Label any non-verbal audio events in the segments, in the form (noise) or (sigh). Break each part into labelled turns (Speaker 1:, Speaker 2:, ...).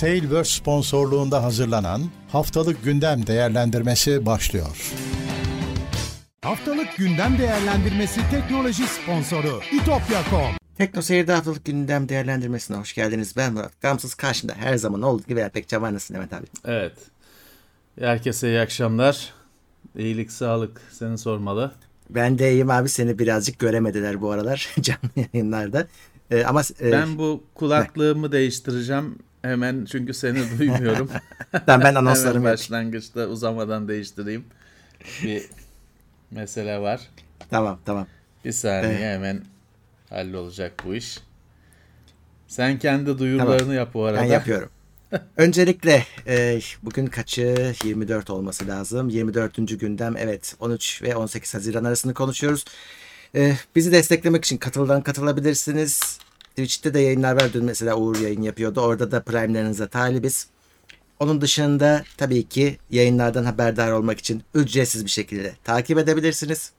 Speaker 1: Tailverse sponsorluğunda hazırlanan Haftalık Gündem Değerlendirmesi başlıyor.
Speaker 2: Haftalık gündem değerlendirmesi teknoloji sponsoru itopya.com
Speaker 3: Tekno Seyir'de haftalık gündem değerlendirmesine hoş geldiniz. Ben Murat. Gamsız karşımda her zaman olduğu gibi Erpek Çaban nasılsın Mehmet abi?
Speaker 4: Evet. Herkese iyi akşamlar. İyilik, sağlık seni sormalı.
Speaker 3: Ben de iyiyim abi. Seni birazcık göremediler bu aralar (laughs) canlı yayınlarda. Ee, ama e,
Speaker 4: Ben bu kulaklığımı değiştireceğim hemen çünkü seni (laughs) duymuyorum.
Speaker 3: ben, ben
Speaker 4: hemen
Speaker 3: anonslarımı yapayım.
Speaker 4: başlangıçta uzamadan değiştireyim. Bir mesele var.
Speaker 3: Tamam tamam.
Speaker 4: Bir saniye
Speaker 3: Evet.
Speaker 4: hemen hallolacak bu iş. Sen kendi duyurularını yap bu arada.
Speaker 3: Ben yapıyorum. (laughs) Öncelikle e, bugün kaçı 24 olması lazım. 24. gündem evet 13 ve 18 Haziran arasını konuşuyoruz. E, bizi desteklemek için katıldan katılabilirsiniz. Twitch'te de yayınlar var. Dün mesela Uğur yayın yapıyordu. Orada da prime'lerinize talibiz. Onun dışında tabii ki yayınlardan haberdar olmak için ücretsiz bir şekilde takip edebilirsiniz.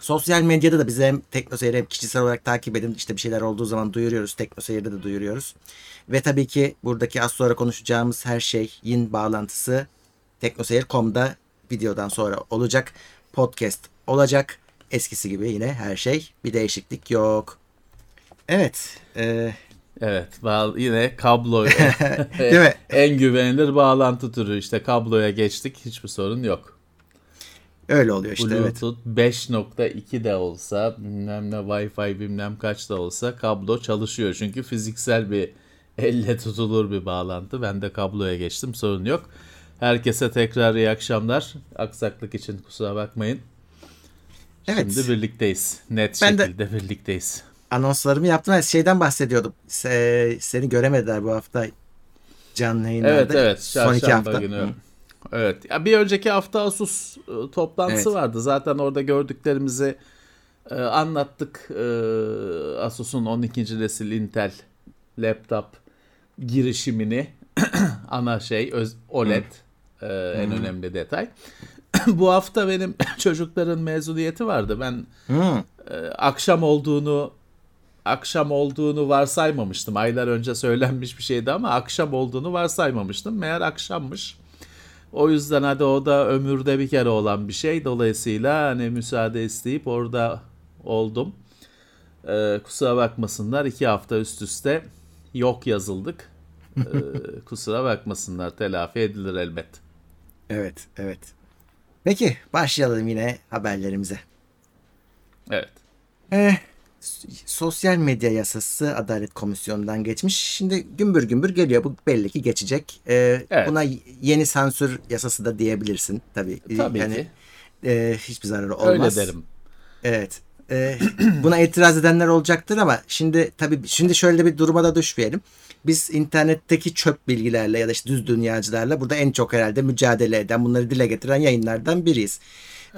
Speaker 3: Sosyal medyada da bizi hem TeknoSeyir'i hem kişisel olarak takip edin. İşte bir şeyler olduğu zaman duyuruyoruz. TeknoSeyir'de de duyuruyoruz. Ve tabii ki buradaki az sonra konuşacağımız her şeyin bağlantısı teknoseyir.com'da videodan sonra olacak. Podcast olacak. Eskisi gibi yine her şey. Bir değişiklik yok. Evet. e,
Speaker 4: Evet, yine kablo. (laughs)
Speaker 3: Değil mi? (laughs)
Speaker 4: en güvenilir bağlantı türü işte kabloya geçtik. Hiçbir sorun yok.
Speaker 3: öyle oluyor işte. Evet.
Speaker 4: Bluetooth 5.2 de olsa bilmem ne Wi-Fi bilmem kaç da olsa kablo çalışıyor. Çünkü fiziksel bir elle tutulur bir bağlantı. Ben de kabloya geçtim sorun yok. Herkese tekrar iyi akşamlar. Aksaklık için kusura bakmayın.
Speaker 3: Evet.
Speaker 4: Şimdi birlikteyiz. Net
Speaker 3: Ben de-
Speaker 4: şekilde birlikteyiz.
Speaker 3: Anonslarımı yaptım. Evet, Şeyden bahsediyordum. Se- seni göremediler bu hafta canlı yayınlarda.
Speaker 4: Evet evet
Speaker 3: Son iki hafta.
Speaker 4: günü.
Speaker 3: Hı.
Speaker 4: Evet. Ya bir önceki hafta Asus e, toplantısı
Speaker 3: Evet.
Speaker 4: vardı. Zaten orada gördüklerimizi e, anlattık. E, Asus'un 12. nesil Intel laptop girişimini (clears throat) ana şey öz, OLED e, en önemli detay. (clears throat) Bu hafta benim (clears throat) çocukların mezuniyeti vardı. Ben e, akşam olduğunu akşam olduğunu varsaymamıştım. Aylar önce söylenmiş bir şeydi ama akşam olduğunu varsaymamıştım. Meğer akşammış. O yüzden hadi o da ömürde bir kere olan bir şey. Dolayısıyla hani müsaade isteyip orada oldum. Ee, kusura bakmasınlar. iki hafta üst üste yok yazıldık. Ee, (laughs) kusura bakmasınlar. Telafi edilir elbet.
Speaker 3: Evet, evet. Peki başlayalım yine haberlerimize.
Speaker 4: Evet.
Speaker 3: Eh, sosyal medya yasası Adalet Komisyonu'ndan geçmiş. Şimdi gümbür gümbür geliyor. Bu belli ki geçecek. Eh,
Speaker 4: Evet.
Speaker 3: Buna yeni sansür yasası da diyebilirsin tabii.
Speaker 4: Tabii
Speaker 3: Yani,
Speaker 4: ki.
Speaker 3: eh, hiçbir zararı olmaz.
Speaker 4: Öyle derim.
Speaker 3: Evet. Ee, (clears throat) buna itiraz edenler olacaktır ama şimdi tabii şimdi şöyle bir duruma da düşmeyelim. Biz internetteki çöp bilgilerle ya da işte düz dünyacılarla burada en çok herhalde mücadele eden, bunları dile getiren yayınlardan biriyiz.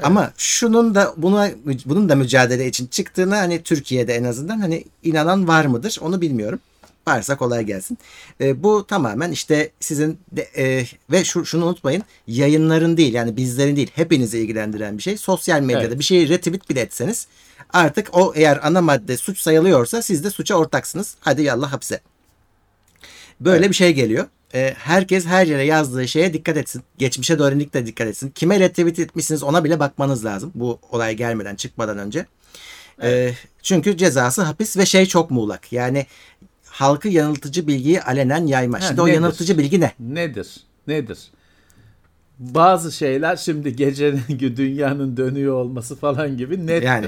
Speaker 3: Ama şunun da buna bunun da mücadele için çıktığını hani Türkiye'de en azından hani inanan var mıdır onu bilmiyorum. Varsa kolay gelsin. Ee, bu tamamen işte sizin de, e, ve şu, şunu unutmayın yayınların değil yani bizlerin değil hepinizi ilgilendiren bir şey. Sosyal medyada
Speaker 4: Evet.
Speaker 3: bir şeyi retweet bile etseniz artık o eğer ana madde suç sayılıyorsa siz de suça ortaksınız. Hadi yallah hapse. Böyle bir şey geliyor. Ee, herkes her yere yazdığı şeye dikkat etsin. Geçmişe de öğrendik dikkat etsin. Kime retweet etmişsiniz ona bile bakmanız lazım. Bu olay gelmeden çıkmadan önce. Ee, çünkü cezası hapis ve şey çok muğlak. Yani halkı yanıltıcı bilgiyi alenen yayma.
Speaker 4: Ha,
Speaker 3: Şimdi o
Speaker 4: nedir?
Speaker 3: yanıltıcı bilgi ne?
Speaker 4: Nedir? Nedir? Bazı şeyler şimdi gecenin (laughs) dünyanın dönüyor olması falan gibi nettir.
Speaker 3: Yani.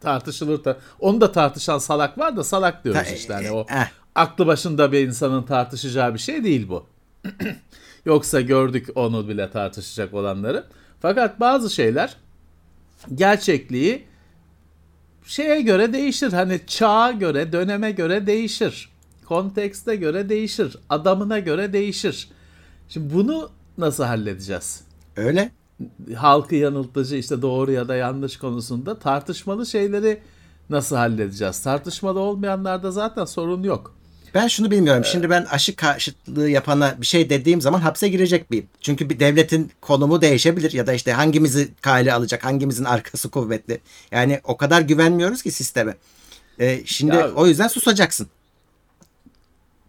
Speaker 4: Tartışılır da. Onu da tartışan salak var da salak diyoruz
Speaker 3: Ta-
Speaker 4: işte. Hani o
Speaker 3: eh.
Speaker 4: Aklı başında bir insanın tartışacağı bir şey değil bu. (clears throat) Yoksa gördük onu bile tartışacak olanları. Fakat bazı şeyler gerçekliği şeye göre değişir. Hani çağa göre, döneme göre değişir. Kontekste göre değişir. Adamına göre değişir. Şimdi bunu nasıl halledeceğiz?
Speaker 3: Öyle.
Speaker 4: Halkı yanıltıcı işte doğru ya da yanlış konusunda tartışmalı şeyleri nasıl halledeceğiz? Tartışmalı olmayanlarda zaten sorun yok.
Speaker 3: Ben şunu bilmiyorum. Şimdi ben aşı karşıtlığı yapana bir şey dediğim zaman hapse girecek miyim? Çünkü bir devletin konumu değişebilir ya da işte hangimizi kale alacak, hangimizin arkası kuvvetli. Yani o kadar güvenmiyoruz ki sisteme. Ee, şimdi
Speaker 4: Ya-
Speaker 3: o yüzden susacaksın.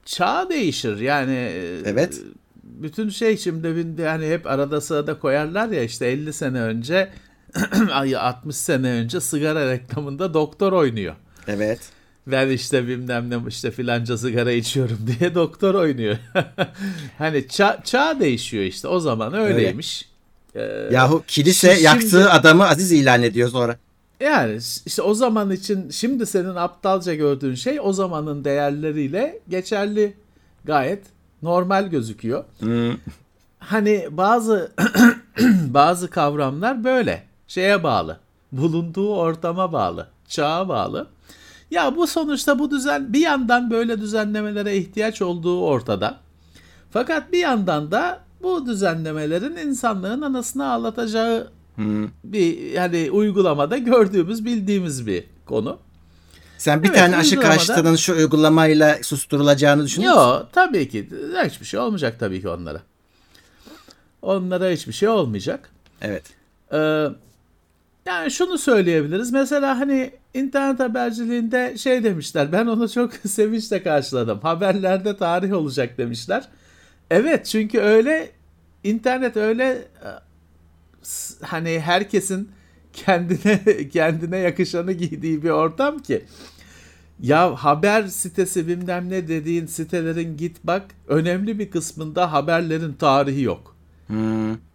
Speaker 4: çağ değişir yani. e,
Speaker 3: Evet.
Speaker 4: Bütün şey şimdi yani hep arada sırada koyarlar ya işte 50 sene önce (clears throat) ay 60 sene önce sigara reklamında doktor oynuyor.
Speaker 3: Evet.
Speaker 4: Ben işte bilmem ne işte filanca sigara içiyorum (laughs) diye doktor oynuyor. (laughs) hani çağ, çağ değişiyor işte o zaman öyleymiş. Ee,
Speaker 3: Yahu kilise
Speaker 4: Şimdi-
Speaker 3: yaktığı adamı aziz ilan ediyor sonra.
Speaker 4: Yani işte o zaman için şimdi senin aptalca gördüğün şey o zamanın değerleriyle geçerli gayet normal gözüküyor. Hani bazı (clears throat) bazı kavramlar böyle şeye bağlı. Bulunduğu ortama bağlı, çağa bağlı. Ya bu sonuçta bu düzen bir yandan böyle düzenlemelere ihtiyaç olduğu ortada. Fakat bir yandan da bu düzenlemelerin insanlığın anasını ağlatacağı bir yani uygulamada gördüğümüz bildiğimiz bir konu.
Speaker 3: Sen bir
Speaker 4: Evet,
Speaker 3: tane aşı karşıtının şu uygulamayla susturulacağını düşünüyor musun?
Speaker 4: Yok tabii ki hiçbir şey olmayacak tabii ki onlara. Onlara hiçbir şey olmayacak.
Speaker 3: Evet.
Speaker 4: Ee, yani şunu söyleyebiliriz. Mesela hani internet haberciliğinde şey demişler. Ben onu çok (laughs) sevinçle karşıladım. Haberlerde tarih olacak demişler. Evet çünkü öyle internet öyle e, hani herkesin kendine (laughs) kendine yakışanı giydiği bir ortam ki. Ya haber sitesi bilmem ne dediğin sitelerin git bak önemli bir kısmında haberlerin tarihi yok.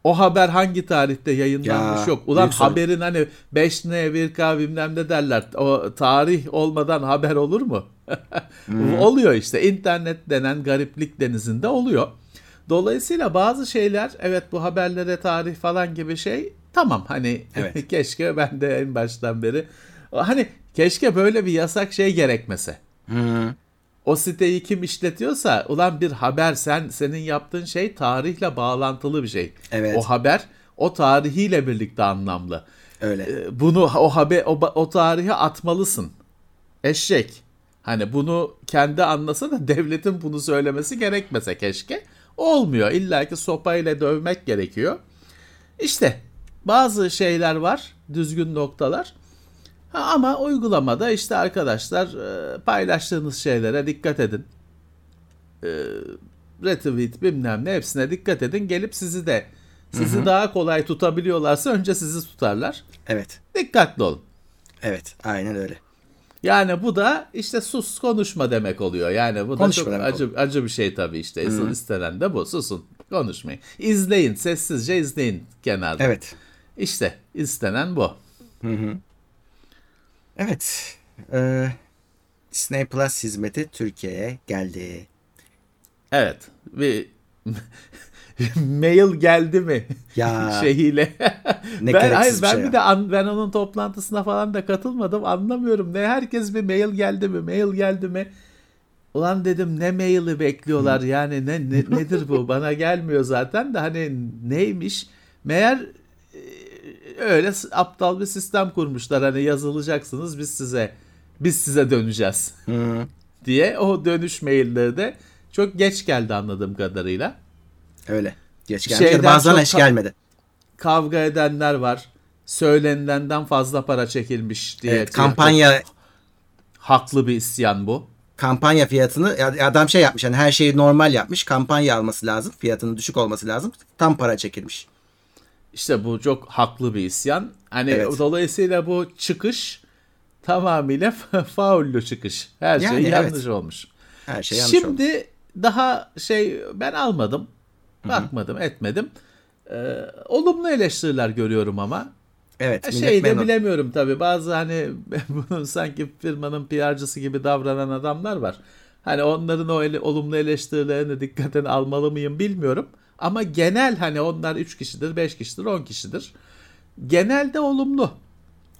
Speaker 4: O haber hangi tarihte yayınlanmış
Speaker 3: Ya,
Speaker 4: yok. Ulan haberin hani 5N 1K bilmem ne derler. O tarih olmadan haber olur mu? (laughs) oluyor işte. İnternet denen gariplik denizinde oluyor. Dolayısıyla bazı şeyler evet bu haberlere tarih falan gibi şey tamam hani
Speaker 3: Evet. (laughs)
Speaker 4: keşke ben de en baştan beri hani keşke böyle bir yasak şey gerekmese. O siteyi kim işletiyorsa ulan bir haber sen senin yaptığın şey tarihle bağlantılı bir şey.
Speaker 3: Evet.
Speaker 4: O haber o tarihiyle birlikte anlamlı.
Speaker 3: Öyle.
Speaker 4: Ee, Bunu o haber o, o tarihe atmalısın. Eşek. Hani bunu kendi anlasa da devletin bunu söylemesi gerekmese keşke. Olmuyor. İlla ki sopayla dövmek gerekiyor. İşte bazı şeyler var, düzgün noktalar. Ama uygulamada işte arkadaşlar e, paylaştığınız şeylere dikkat edin. E, retweet bilmem ne hepsine dikkat edin. Gelip sizi de sizi daha kolay tutabiliyorlarsa önce sizi tutarlar.
Speaker 3: Evet.
Speaker 4: Dikkatli olun.
Speaker 3: Evet. Aynen öyle.
Speaker 4: Yani bu da işte sus konuşma demek oluyor. Yani bu da
Speaker 3: Konuşma
Speaker 4: çok
Speaker 3: demek
Speaker 4: acı, acı bir şey tabii işte. Asıl istenen de bu. Susun. Konuşmayın. İzleyin. Sessizce izleyin kenarda.
Speaker 3: Evet.
Speaker 4: İşte istenen bu.
Speaker 3: Evet. Ee, Disney Plus hizmeti Türkiye'ye geldi.
Speaker 4: Evet. Bir (laughs) mail geldi mi?
Speaker 3: Ya. (laughs)
Speaker 4: şeyiyle.
Speaker 3: Ne
Speaker 4: ben hayır ben
Speaker 3: şey
Speaker 4: bir de an- ben onun toplantısına falan da katılmadım. Anlamıyorum. Ne herkes bir mail geldi mi? Mail geldi mi? Ulan dedim ne maili bekliyorlar yani ne, ne nedir bu bana gelmiyor zaten de hani neymiş meğer e, öyle aptal bir sistem kurmuşlar hani yazılacaksınız biz size biz size döneceğiz (laughs) diye o dönüş mailleri de çok geç geldi anladığım kadarıyla.
Speaker 3: Öyle. Geç gelmiş.
Speaker 4: Şeyden
Speaker 3: Bazen hiç gelmedi.
Speaker 4: Kavga edenler var. Söylenilenden fazla para çekilmiş diye.
Speaker 3: Evet, kampanya
Speaker 4: haklı bir isyan bu.
Speaker 3: kampanya fiyatını ya- adam şey yapmış yani her şeyi normal yapmış. Kampanya alması lazım. Fiyatının düşük olması lazım. Tam para çekilmiş.
Speaker 4: İşte bu çok haklı bir isyan. Hani
Speaker 3: Evet.
Speaker 4: dolayısıyla bu çıkış tamamıyla faullü çıkış. Her
Speaker 3: Yani
Speaker 4: şey
Speaker 3: evet.
Speaker 4: yanlış olmuş.
Speaker 3: Her şey yanlış.
Speaker 4: Şimdi daha şey ben almadım. Bakmadım, etmedim. Ee, olumlu eleştiriler görüyorum ama.
Speaker 3: Evet. millet
Speaker 4: Şey de bilemiyorum tabii. Bazı hani (laughs) bunun sanki firmanın PR'cısı gibi davranan adamlar var. Hani onların o ele- olumlu eleştirilerini dikkatine almalı mıyım bilmiyorum. Ama genel hani onlar 3 kişidir, 5 kişidir, 10 kişidir. Genelde olumlu.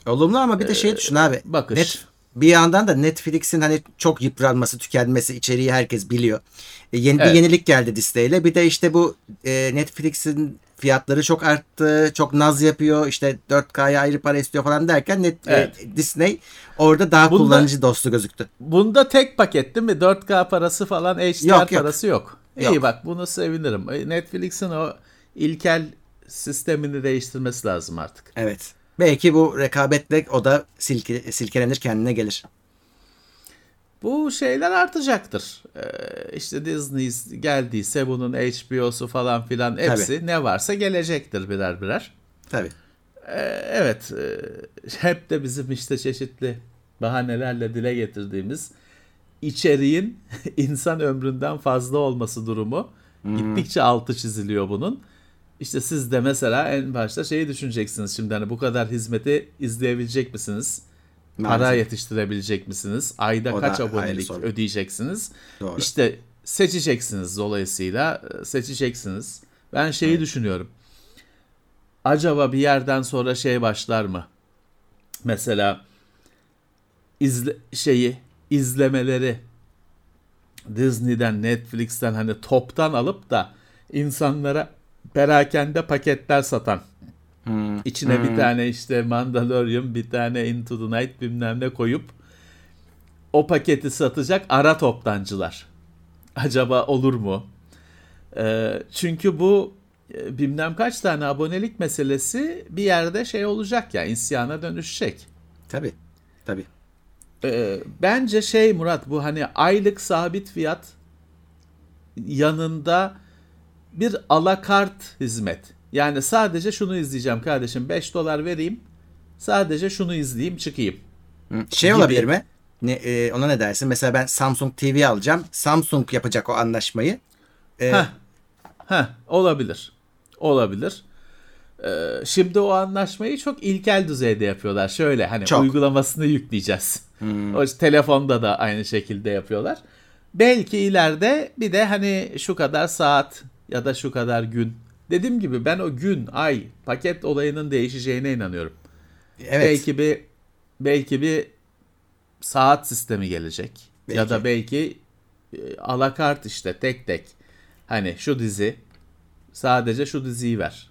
Speaker 3: Olumlu ama bir de şey düşün abi.
Speaker 4: Ee, bakış.
Speaker 3: Net, bir yandan da Netflix'in hani çok yıpranması, tükenmesi içeriği herkes biliyor. E, yeni
Speaker 4: Evet.
Speaker 3: bir yenilik geldi Disney'le. Bir de işte bu e, Netflix'in fiyatları çok arttı. Çok naz yapıyor. İşte 4K'ya ayrı para istiyor falan derken net, e,
Speaker 4: Evet.
Speaker 3: Disney orada daha
Speaker 4: Bunda-
Speaker 3: kullanıcı dostu gözüktü.
Speaker 4: Bunda tek paket değil mi? 4K parası falan HDR
Speaker 3: Yok, yok.
Speaker 4: parası yok. İyi
Speaker 3: Yok.
Speaker 4: bak bunu sevinirim. E, Netflix'in o ilkel sistemini değiştirmesi lazım artık.
Speaker 3: Evet. Belki bu rekabetle o da silke, silkelenir kendine gelir.
Speaker 4: bu şeyler artacaktır. Ee, işte Disney geldiyse bunun HBO'su falan filan hepsi
Speaker 3: Tabii.
Speaker 4: ne varsa gelecektir birer birer.
Speaker 3: Tabii.
Speaker 4: Ee, evet e, hep de bizim işte çeşitli bahanelerle dile getirdiğimiz içeriğin (laughs) insan ömründen fazla olması durumu gittikçe altı çiziliyor bunun. İşte siz de mesela en başta şeyi düşüneceksiniz şimdi hani bu kadar hizmeti izleyebilecek misiniz? Para
Speaker 3: Maalesef.
Speaker 4: yetiştirebilecek misiniz? Ayda
Speaker 3: O
Speaker 4: kaç abonelik ödeyeceksiniz?
Speaker 3: Doğru.
Speaker 4: İşte seçeceksiniz dolayısıyla e, seçeceksiniz. Ben şeyi düşünüyorum. Acaba bir yerden sonra şey başlar mı? Mesela izle, şeyi izlemeleri Disney'den, Netflix'ten hani toptan alıp da insanlara perakende paketler satan. İçine bir tane işte Mandalorian, bir tane Into the Night bilmem ne koyup o paketi satacak ara toptancılar. Acaba olur mu? Ee, çünkü bu e, bilmem kaç tane abonelik meselesi bir yerde şey olacak ya isyana dönüşecek.
Speaker 3: Tabii. Tabii.
Speaker 4: Ee, bence şey Murat bu hani aylık sabit fiyat yanında bir alakart hizmet. Yani sadece şunu izleyeceğim kardeşim 5 dolar vereyim sadece şunu izleyeyim çıkayım.
Speaker 3: Şey
Speaker 4: Gibi.
Speaker 3: olabilir mi? Ne, e, ona ne dersin? Mesela ben Samsung TV alacağım. Samsung yapacak o anlaşmayı. E,
Speaker 4: Heh. Heh, olabilir. Olabilir. Ee, şimdi o anlaşmayı çok ilkel düzeyde yapıyorlar. Şöyle hani
Speaker 3: Çok.
Speaker 4: uygulamasını yükleyeceğiz. (laughs) O telefonda da aynı şekilde yapıyorlar. Belki ileride bir de hani şu kadar saat ya da şu kadar gün. Dediğim gibi ben o gün, ay, paket olayının değişeceğine inanıyorum.
Speaker 3: evet.
Speaker 4: Belki bir belki bir saat sistemi gelecek. Ya
Speaker 3: Belki.
Speaker 4: da belki e, alakart işte tek tek. Hani şu dizi sadece şu diziyi ver.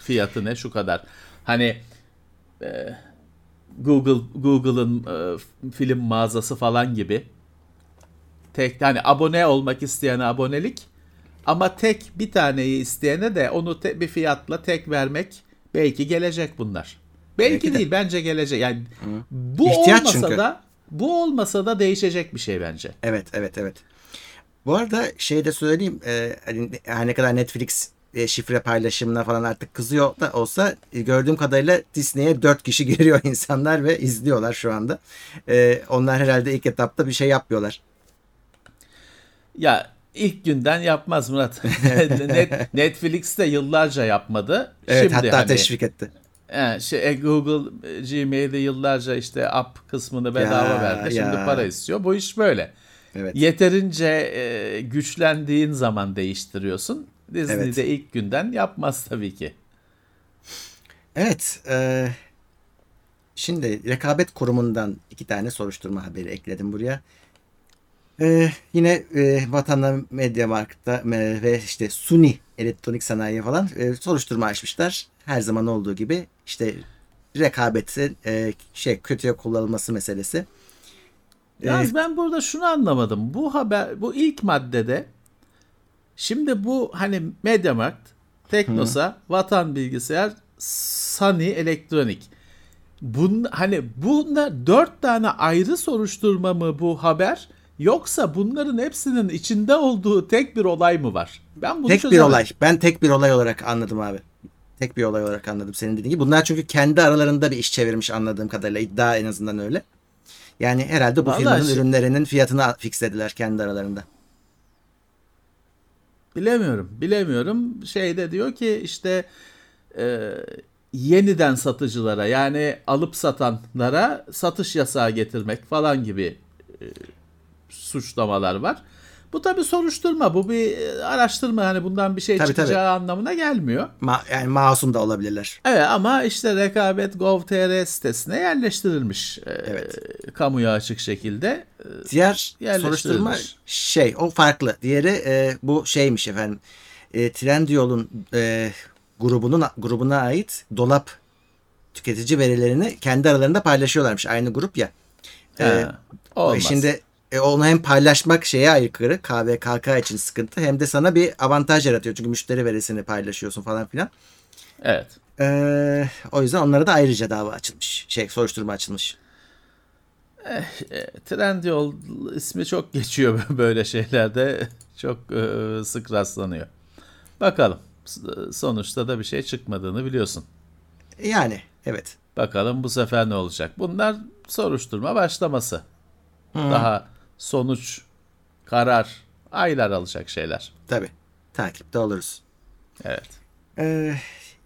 Speaker 4: Fiyatı ne şu kadar. Hani e, Google Google'ın e, film mağazası falan gibi. Tek hani abone olmak isteyene abonelik ama tek bir taneyi isteyene de onu te- bir fiyatla tek vermek belki gelecek bunlar. Belki,
Speaker 3: Belki de.
Speaker 4: değil bence gelecek. Yani bu
Speaker 3: İhtiyaç
Speaker 4: olmasa
Speaker 3: çünkü.
Speaker 4: da bu olmasa da değişecek bir şey bence.
Speaker 3: Evet, evet, evet. Bu arada şey de söyleyeyim. E, hani her ne kadar Netflix e, şifre paylaşımına falan artık kızıyor da olsa e, gördüğüm kadarıyla Disney'e 4 kişi (laughs) giriyor insanlar ve izliyorlar şu anda. E, onlar herhalde ilk etapta bir şey yapmıyorlar.
Speaker 4: Ya ilk günden yapmaz Murat. (laughs) Net, Netflix de yıllarca yapmadı.
Speaker 3: Evet,
Speaker 4: Şimdi
Speaker 3: hatta
Speaker 4: hani,
Speaker 3: teşvik etti.
Speaker 4: he, şey, e, Google e, Gmail'de yıllarca işte app kısmını bedava
Speaker 3: Ya,
Speaker 4: verdi. Şimdi
Speaker 3: ya.
Speaker 4: para istiyor. Bu iş böyle.
Speaker 3: Evet.
Speaker 4: Yeterince e, güçlendiğin zaman değiştiriyorsun. Disney
Speaker 3: Evet.
Speaker 4: ilk günden yapmaz tabii ki.
Speaker 3: Evet. e, şimdi rekabet kurumundan iki tane soruşturma haberi ekledim buraya. E, yine e, Vatanla Mediamarkt'ta e, ve işte Suni elektronik sanayi falan e, soruşturma açmışlar. Her zaman olduğu gibi işte rekabetin e, şey kötüye kullanılması meselesi.
Speaker 4: Yalnız ben burada şunu anlamadım. Bu haber, bu ilk maddede şimdi bu hani Mediamarkt, Teknosa, Vatan Bilgisayar, Sani Elektronik. Bun, hani bunlar dört tane ayrı soruşturma mı bu haber? Yoksa bunların hepsinin içinde olduğu tek bir olay mı var? Ben bunu
Speaker 3: Tek bir olay. Ben tek bir olay olarak anladım abi. Tek bir olay olarak anladım senin dediğin gibi. Bunlar çünkü kendi aralarında bir iş çevirmiş anladığım kadarıyla. iddia en azından öyle. Yani herhalde bu
Speaker 4: Vallahi
Speaker 3: firmanın
Speaker 4: şey-
Speaker 3: ürünlerinin fiyatını fixlediler kendi aralarında.
Speaker 4: Bilemiyorum. Bilemiyorum. Şeyde diyor ki işte e, yeniden satıcılara yani alıp satanlara satış yasağı getirmek falan gibi e, suçlamalar var. Bu tabi soruşturma. Bu bir e, araştırma. Hani bundan bir şey
Speaker 3: Tabii,
Speaker 4: çıkacağı anlamına gelmiyor.
Speaker 3: Ma- yani masum da olabilirler.
Speaker 4: Evet ama işte rekabet Gov.tr sitesine yerleştirilmiş. e,
Speaker 3: Evet.
Speaker 4: Kamuya açık şekilde. E,
Speaker 3: Diğer soruşturma şey o farklı. Diğeri e, bu şeymiş efendim. E, Trendyol'un e, grubunun grubuna ait dolap tüketici verilerini kendi aralarında paylaşıyorlarmış. Aynı grup ya. E,
Speaker 4: he, olmaz.
Speaker 3: Şimdi e, onu hem paylaşmak şeye aykırı KVKK için sıkıntı hem de sana bir avantaj yaratıyor. Çünkü müşteri verisini paylaşıyorsun falan filan.
Speaker 4: Evet.
Speaker 3: E, o yüzden onlara da ayrıca dava açılmış. Şey soruşturma açılmış.
Speaker 4: Trendyol ismi çok geçiyor (laughs) böyle şeylerde. Çok e, sık rastlanıyor. Bakalım. S- Sonuçta da bir şey çıkmadığını biliyorsun.
Speaker 3: Yani evet.
Speaker 4: Bakalım bu sefer ne olacak? Bunlar soruşturma başlaması. Daha sonuç, karar, aylar alacak şeyler.
Speaker 3: Tabii. Takipte oluruz.
Speaker 4: Evet.
Speaker 3: Ee,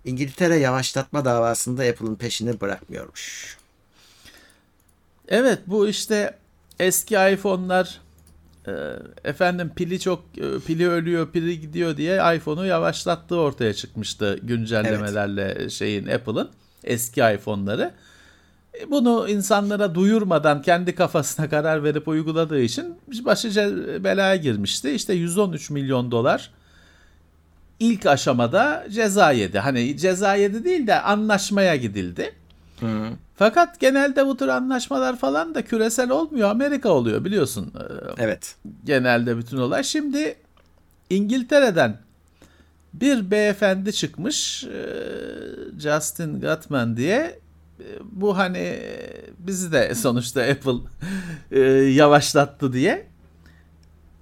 Speaker 3: İngiltere yavaşlatma davasında Apple'ın peşini bırakmıyormuş.
Speaker 4: Evet bu işte eski iPhone'lar e, efendim pili çok e, pili ölüyor, pili gidiyor diye iPhone'u yavaşlattığı ortaya çıkmıştı güncellemelerle şeyin Apple'ın eski iPhone'ları. E, Bunu insanlara duyurmadan kendi kafasına (laughs) karar verip uyguladığı için başı ce- belaya girmişti. İşte 113 milyon dolar ilk aşamada ceza yedi. Hani ceza yedi değil de anlaşmaya gidildi. Fakat genelde bu tür anlaşmalar falan da küresel olmuyor. Amerika oluyor biliyorsun. Ee,
Speaker 3: Evet.
Speaker 4: Genelde bütün olay. Şimdi İngiltere'den bir beyefendi çıkmış. e, Justin Gutman diye. E, Bu hani bizi de sonuçta (laughs) Apple e, yavaşlattı diye.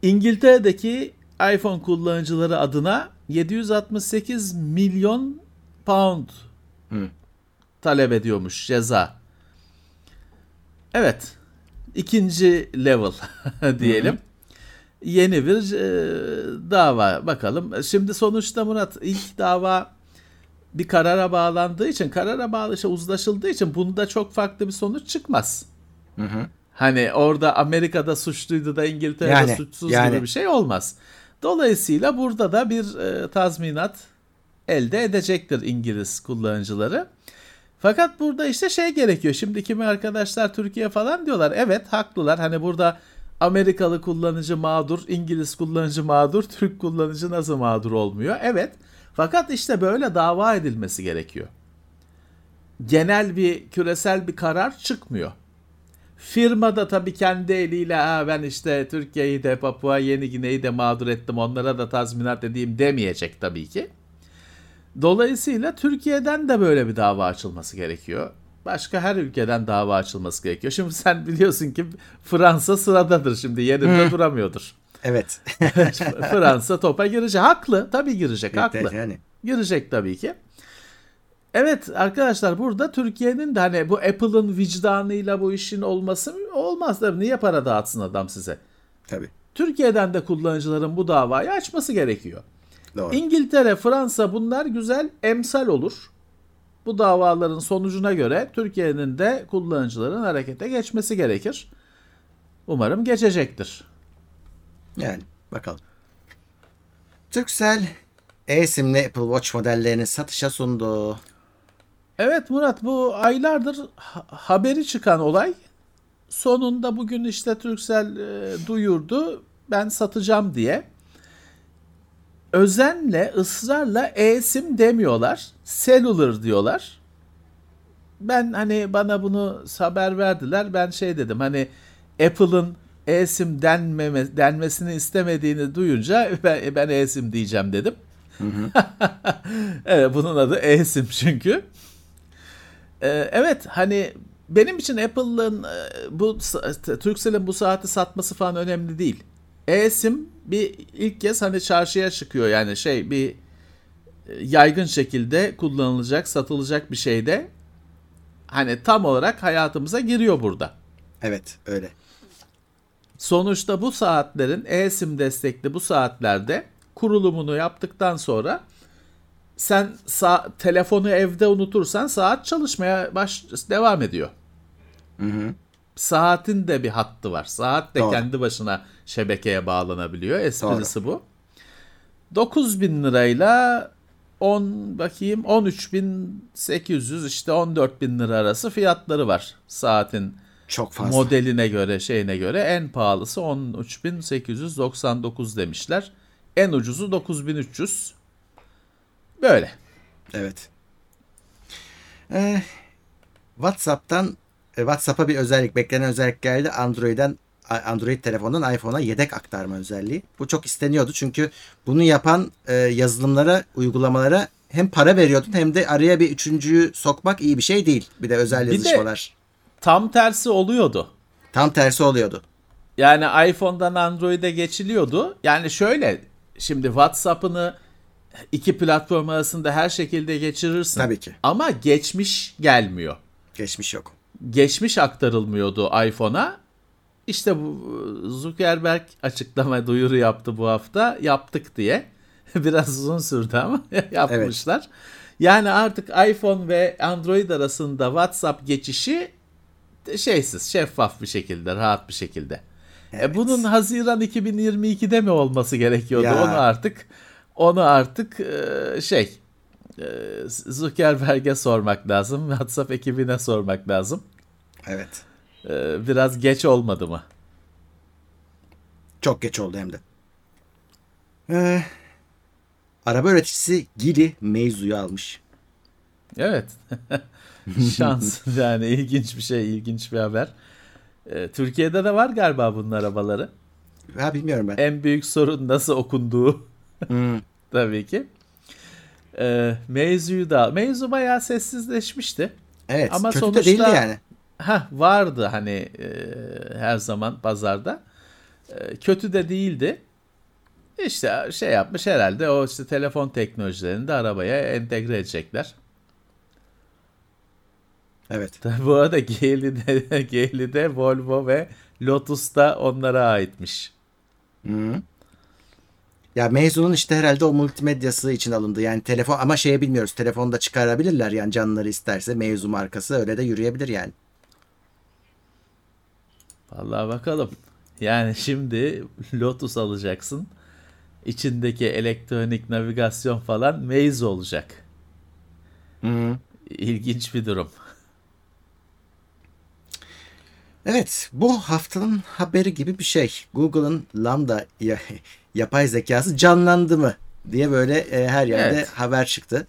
Speaker 4: İngiltere'deki iPhone kullanıcıları adına 768 milyon pound talep ediyormuş ceza. Evet. ikinci level (laughs) diyelim. Yeni bir e, dava bakalım. Şimdi sonuçta Murat ilk dava bir karara bağlandığı için karara bağlı işte uzlaşıldığı için bunda çok farklı bir sonuç çıkmaz. Hani orada Amerika'da suçluydu da İngiltere'de
Speaker 3: Yani,
Speaker 4: suçsuz
Speaker 3: yani.
Speaker 4: gibi bir şey olmaz. Dolayısıyla burada da bir e, tazminat elde edecektir İngiliz kullanıcıları. Fakat burada işte şey gerekiyor. Şimdi kimi arkadaşlar Türkiye falan diyorlar. Evet haklılar. Hani burada Amerikalı kullanıcı mağdur, İngiliz kullanıcı mağdur, Türk kullanıcı nasıl mağdur olmuyor? Evet. Fakat işte böyle dava edilmesi gerekiyor. Genel bir küresel bir karar çıkmıyor. Firma da tabii kendi eliyle ha ben işte Türkiye'yi de Papua Yeni Gine'yi de mağdur ettim onlara da tazminat edeyim demeyecek tabii ki. Dolayısıyla Türkiye'den de böyle bir dava açılması gerekiyor. Başka her ülkeden dava açılması gerekiyor. Şimdi sen biliyorsun ki Fransa sıradadır şimdi yerinde duramıyordur.
Speaker 3: Evet. (laughs)
Speaker 4: Fransa topa girecek. Haklı tabii girecek haklı.
Speaker 3: yani.
Speaker 4: Girecek tabii ki. Evet arkadaşlar burada Türkiye'nin de hani bu Apple'ın vicdanıyla bu işin olması olmaz tabii. Niye para dağıtsın adam size?
Speaker 3: Tabii.
Speaker 4: Türkiye'den de kullanıcıların bu davayı açması gerekiyor.
Speaker 3: Doğru.
Speaker 4: İngiltere, Fransa bunlar güzel emsal olur. Bu davaların sonucuna göre Türkiye'nin de kullanıcıların harekete geçmesi gerekir. Umarım geçecektir.
Speaker 3: Yani bakalım. Turkcell e-simli Apple Watch modellerini satışa sundu.
Speaker 4: Evet Murat bu aylardır ha- haberi çıkan olay. Sonunda bugün işte Turkcell e, duyurdu ben satacağım diye. Özenle ısrarla e-sim demiyorlar. Cellular diyorlar. Ben hani bana bunu haber verdiler. Ben şey dedim hani Apple'ın e-sim denmeme, denmesini istemediğini duyunca (laughs) ben, ben e-sim diyeceğim dedim. (laughs) evet bunun adı e-sim çünkü. Ee, evet hani benim için Apple'ın e, bu Turkcell'in bu saati satması falan önemli değil. E-sim bir ilk kez hani çarşıya çıkıyor yani şey bir e, yaygın şekilde kullanılacak, satılacak bir şeyde hani tam olarak hayatımıza giriyor burada.
Speaker 3: Evet öyle.
Speaker 4: Sonuçta bu saatlerin e-sim destekli bu saatlerde kurulumunu yaptıktan sonra sen sa- telefonu evde unutursan saat çalışmaya baş devam ediyor. Saatin de bir hattı var. Saat de
Speaker 3: Doğru.
Speaker 4: kendi başına şebekeye bağlanabiliyor. Esprisi bu. 9000 lirayla 10 bakayım 13800 işte 14000 lira arası fiyatları var saatin
Speaker 3: Çok fazla.
Speaker 4: modeline göre şeyine göre en pahalısı 13.899 demişler. En ucuzu 9300. Böyle.
Speaker 3: Evet. Ee, WhatsApp'tan e, WhatsApp'a bir özellik, beklenen özellik geldi. Android'den Android telefondan iPhone'a yedek aktarma özelliği. Bu çok isteniyordu çünkü bunu yapan e, yazılımlara, uygulamalara hem para veriyordun hem de araya bir üçüncüyü sokmak iyi bir şey değil. Bir de özel
Speaker 4: Bir de-. Tam tersi oluyordu.
Speaker 3: Tam tersi oluyordu.
Speaker 4: Yani iPhone'dan Android'e geçiliyordu. Yani şöyle şimdi WhatsApp'ını iki platform arasında her şekilde geçirirsin.
Speaker 3: Tabii ki.
Speaker 4: Ama geçmiş gelmiyor.
Speaker 3: Geçmiş yok.
Speaker 4: Geçmiş aktarılmıyordu iPhone'a. İşte bu Zuckerberg açıklama duyuru yaptı bu hafta. Yaptık diye. (laughs) Biraz uzun sürdü ama (laughs) yapmışlar. Evet. Yani artık iPhone ve Android arasında WhatsApp geçişi şeysiz, şeffaf bir şekilde, rahat bir şekilde. E, evet. E bunun Haziran 2022'de mi olması gerekiyordu? Ya. Onu artık onu artık e, şey e, Zuckerberg'e sormak lazım. (laughs) WhatsApp ekibine sormak lazım.
Speaker 3: Evet.
Speaker 4: Biraz geç olmadı mı?
Speaker 3: Çok geç oldu hem de. Ee, araba üreticisi Gili mevzuyu almış.
Speaker 4: Evet. (laughs) (laughs) (laughs) Şans yani ilginç bir şey, ilginç bir haber. Ee, Türkiye'de de var galiba bunun arabaları.
Speaker 3: Ha bilmiyorum ben.
Speaker 4: En büyük sorun nasıl okunduğu. Hmm. (laughs) Tabii ki. Ee, mevzuyu da mevzu bayağı sessizleşmişti.
Speaker 3: Evet. Ama kötü sonuçta, de değildi yani.
Speaker 4: Ha vardı hani e, her zaman pazarda. E, kötü de değildi. İşte şey yapmış herhalde o işte telefon teknolojilerini de arabaya entegre edecekler.
Speaker 3: Evet. (laughs)
Speaker 4: Bu arada Geely'de, Geely'de (laughs) Volvo ve Lotus da onlara aitmiş.
Speaker 3: Hı. Ya mezunun işte herhalde o multimedyası için alındı. Yani telefon ama şeye bilmiyoruz. Telefonda çıkarabilirler yani canları isterse mevzu markası öyle de yürüyebilir yani.
Speaker 4: Vallahi bakalım. Yani şimdi Lotus alacaksın. İçindeki elektronik navigasyon falan Waze olacak.
Speaker 3: Hı.
Speaker 4: İlginç bir durum.
Speaker 3: Evet, bu haftanın haberi gibi bir şey. Google'ın Lambda yapay zekası canlandı mı diye böyle e, her yerde evet. haber çıktı.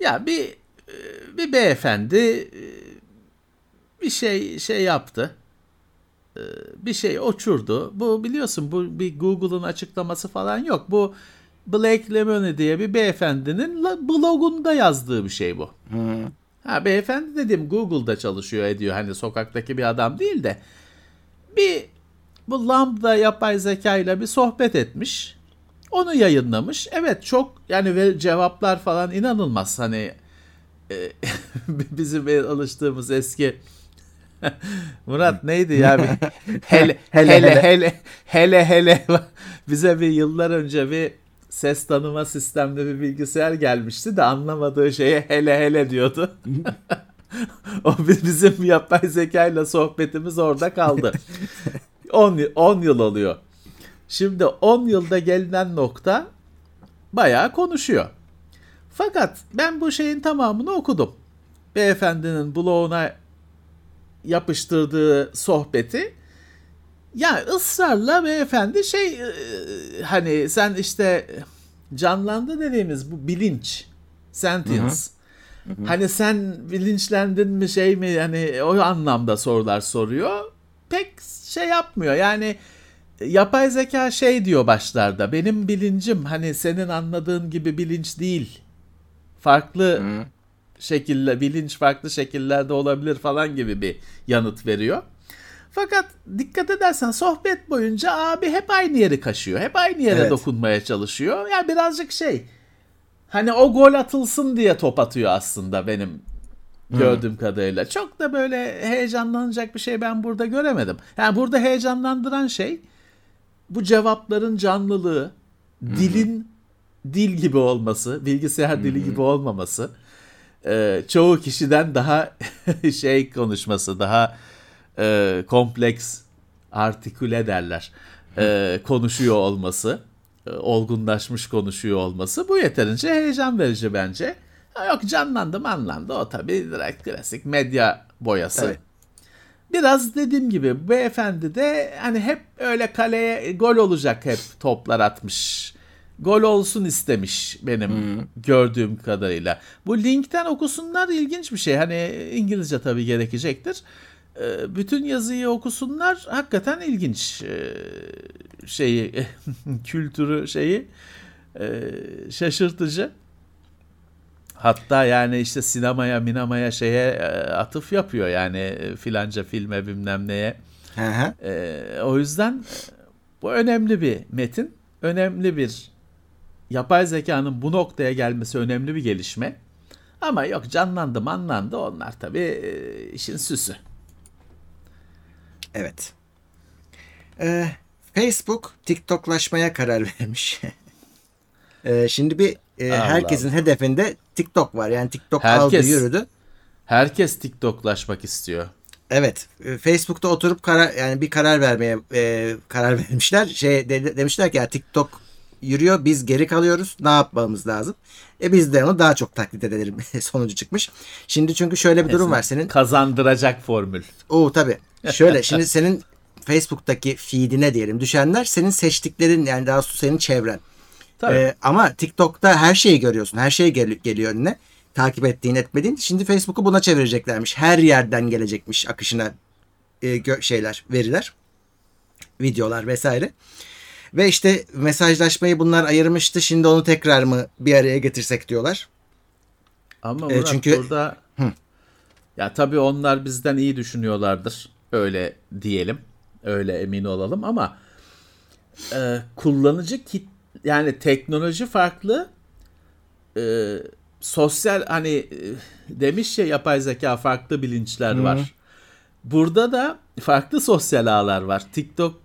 Speaker 4: Ya bir e, bir beyefendi e, bir şey şey yaptı. E, bir şey uçurdu. Bu biliyorsun bu bir Google'ın açıklaması falan yok. Bu Blake Lemony diye bir beyefendinin blogunda yazdığı bir şey bu.
Speaker 3: Hı.
Speaker 4: Ha beyefendi dedim Google'da çalışıyor ediyor. Hani sokaktaki bir adam değil de bir bu Lambda yapay zeka ile bir sohbet etmiş. Onu yayınlamış. Evet çok yani ve cevaplar falan inanılmaz. Hani e, (laughs) bizim alıştığımız eski (laughs) Murat neydi ya (laughs) bir hele hele hele hele hele hele bize bir yıllar önce bir ses tanıma sistemli bir bilgisayar gelmişti de anlamadığı şeye hele hele diyordu. (laughs) o bizim yapay zeka ile sohbetimiz orada kaldı. (laughs) 10, 10 yıl oluyor. Şimdi 10 yılda gelinen nokta bayağı konuşuyor. Fakat ben bu şeyin tamamını okudum. Beyefendinin bloguna yapıştırdığı sohbeti ya ısrarla beyefendi şey e, hani sen işte canlandı dediğimiz bu bilinç sentience hı hı. Hani sen bilinçlendin mi şey mi yani o anlamda sorular soruyor. Pek şey yapmıyor. Yani yapay zeka şey diyor başlarda. Benim bilincim hani senin anladığın gibi bilinç değil. Farklı Hı. şekilde bilinç farklı şekillerde olabilir falan gibi bir yanıt veriyor. Fakat dikkat edersen sohbet boyunca abi hep aynı yeri kaşıyor. Hep aynı yere evet. dokunmaya çalışıyor. Yani birazcık şey hani o gol atılsın diye top atıyor aslında benim gördüğüm hmm. kadarıyla. Çok da böyle heyecanlanacak bir şey ben burada göremedim. Yani burada heyecanlandıran şey bu cevapların canlılığı, hmm. dilin dil gibi olması, bilgisayar hmm. dili gibi olmaması, çoğu kişiden daha (laughs) şey konuşması, daha e, kompleks, artiküle derler, e, konuşuyor olması, e, olgunlaşmış konuşuyor olması bu yeterince heyecan verici bence. Ha, yok canlandı anlandı o tabii direkt klasik medya boyası. Evet. Biraz dediğim gibi beyefendi de hani hep öyle kaleye gol olacak hep toplar atmış. Gol olsun istemiş benim hmm. gördüğüm kadarıyla. Bu linkten okusunlar ilginç bir şey. Hani İngilizce tabii gerekecektir. Ee, bütün yazıyı okusunlar hakikaten ilginç ee, şeyi (laughs) kültürü şeyi ee, şaşırtıcı. Hatta yani işte sinemaya, minamaya şeye e, atıf yapıyor yani e, filanca filme bilmem neye.
Speaker 3: Hı hı.
Speaker 4: O yüzden e, bu önemli bir metin. Önemli bir yapay zekanın bu noktaya gelmesi önemli bir gelişme. Ama yok canlandı manlandı onlar tabii işin süsü.
Speaker 3: Evet. Ee, Facebook TikToklaşmaya karar (laughs) vermiş. Ee, şimdi bir e,
Speaker 4: Allah
Speaker 3: herkesin hedefinde TikTok var. Yani TikTok aldı
Speaker 4: Herkes.
Speaker 3: yürüdü.
Speaker 4: Herkes TikToklaşmak istiyor.
Speaker 3: Evet. e, Facebook'ta oturup karar yani bir karar vermeye e, karar (laughs) vermişler. Şey de- demişler ki ya TikTok yürüyor biz geri kalıyoruz. Ne yapmamız lazım? E biz de onu daha çok taklit edelim (laughs) sonucu çıkmış. Şimdi çünkü şöyle bir durum var. Senin
Speaker 4: Kazandıracak formül.
Speaker 3: Oo tabii. Şöyle (laughs) şimdi senin Facebook'taki feed'ine diyelim düşenler senin seçtiklerin yani daha doğrusu senin çevren.
Speaker 4: Tabii.
Speaker 3: Ee, ama TikTok'ta her şeyi görüyorsun. Her şey gel- geliyor önüne. Takip ettiğin etmediğin. Şimdi Facebook'u buna çevireceklermiş. Her yerden gelecekmiş akışına e, gö- şeyler, veriler. Videolar vesaire. Ve işte mesajlaşmayı bunlar ayırmıştı. Şimdi onu tekrar mı bir araya getirsek diyorlar.
Speaker 4: Ama
Speaker 3: E,
Speaker 4: Murat
Speaker 3: çünkü-
Speaker 4: burada ya tabii onlar bizden iyi düşünüyorlardır. Öyle diyelim. Öyle emin olalım ama e, kullanıcı kit yani teknoloji farklı e, sosyal hani e, demiş ya yapay zeka farklı bilinçler var. Burada da farklı sosyal ağlar var. TikTok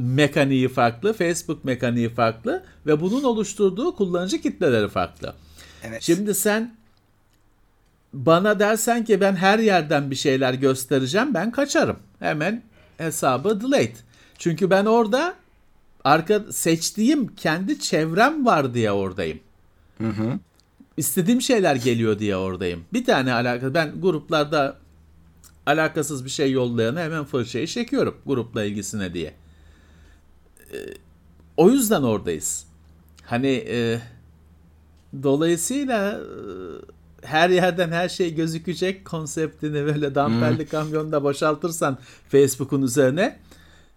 Speaker 4: mekaniği farklı, Facebook mekaniği farklı ve bunun oluşturduğu kullanıcı kitleleri farklı.
Speaker 3: Evet.
Speaker 4: Şimdi sen bana dersen ki ben her yerden bir şeyler göstereceğim ben kaçarım. Hemen hesabı delete. Çünkü ben orada arka seçtiğim kendi çevrem var diye oradayım. İstediğim şeyler geliyor diye oradayım. Bir tane alakalı ben gruplarda alakasız bir şey yollayana hemen fırçayı çekiyorum grupla ilgisine diye. O yüzden oradayız. Hani e, dolayısıyla e, her yerden her şey gözükecek konseptini böyle damperli kamyonda boşaltırsan Facebook'un üzerine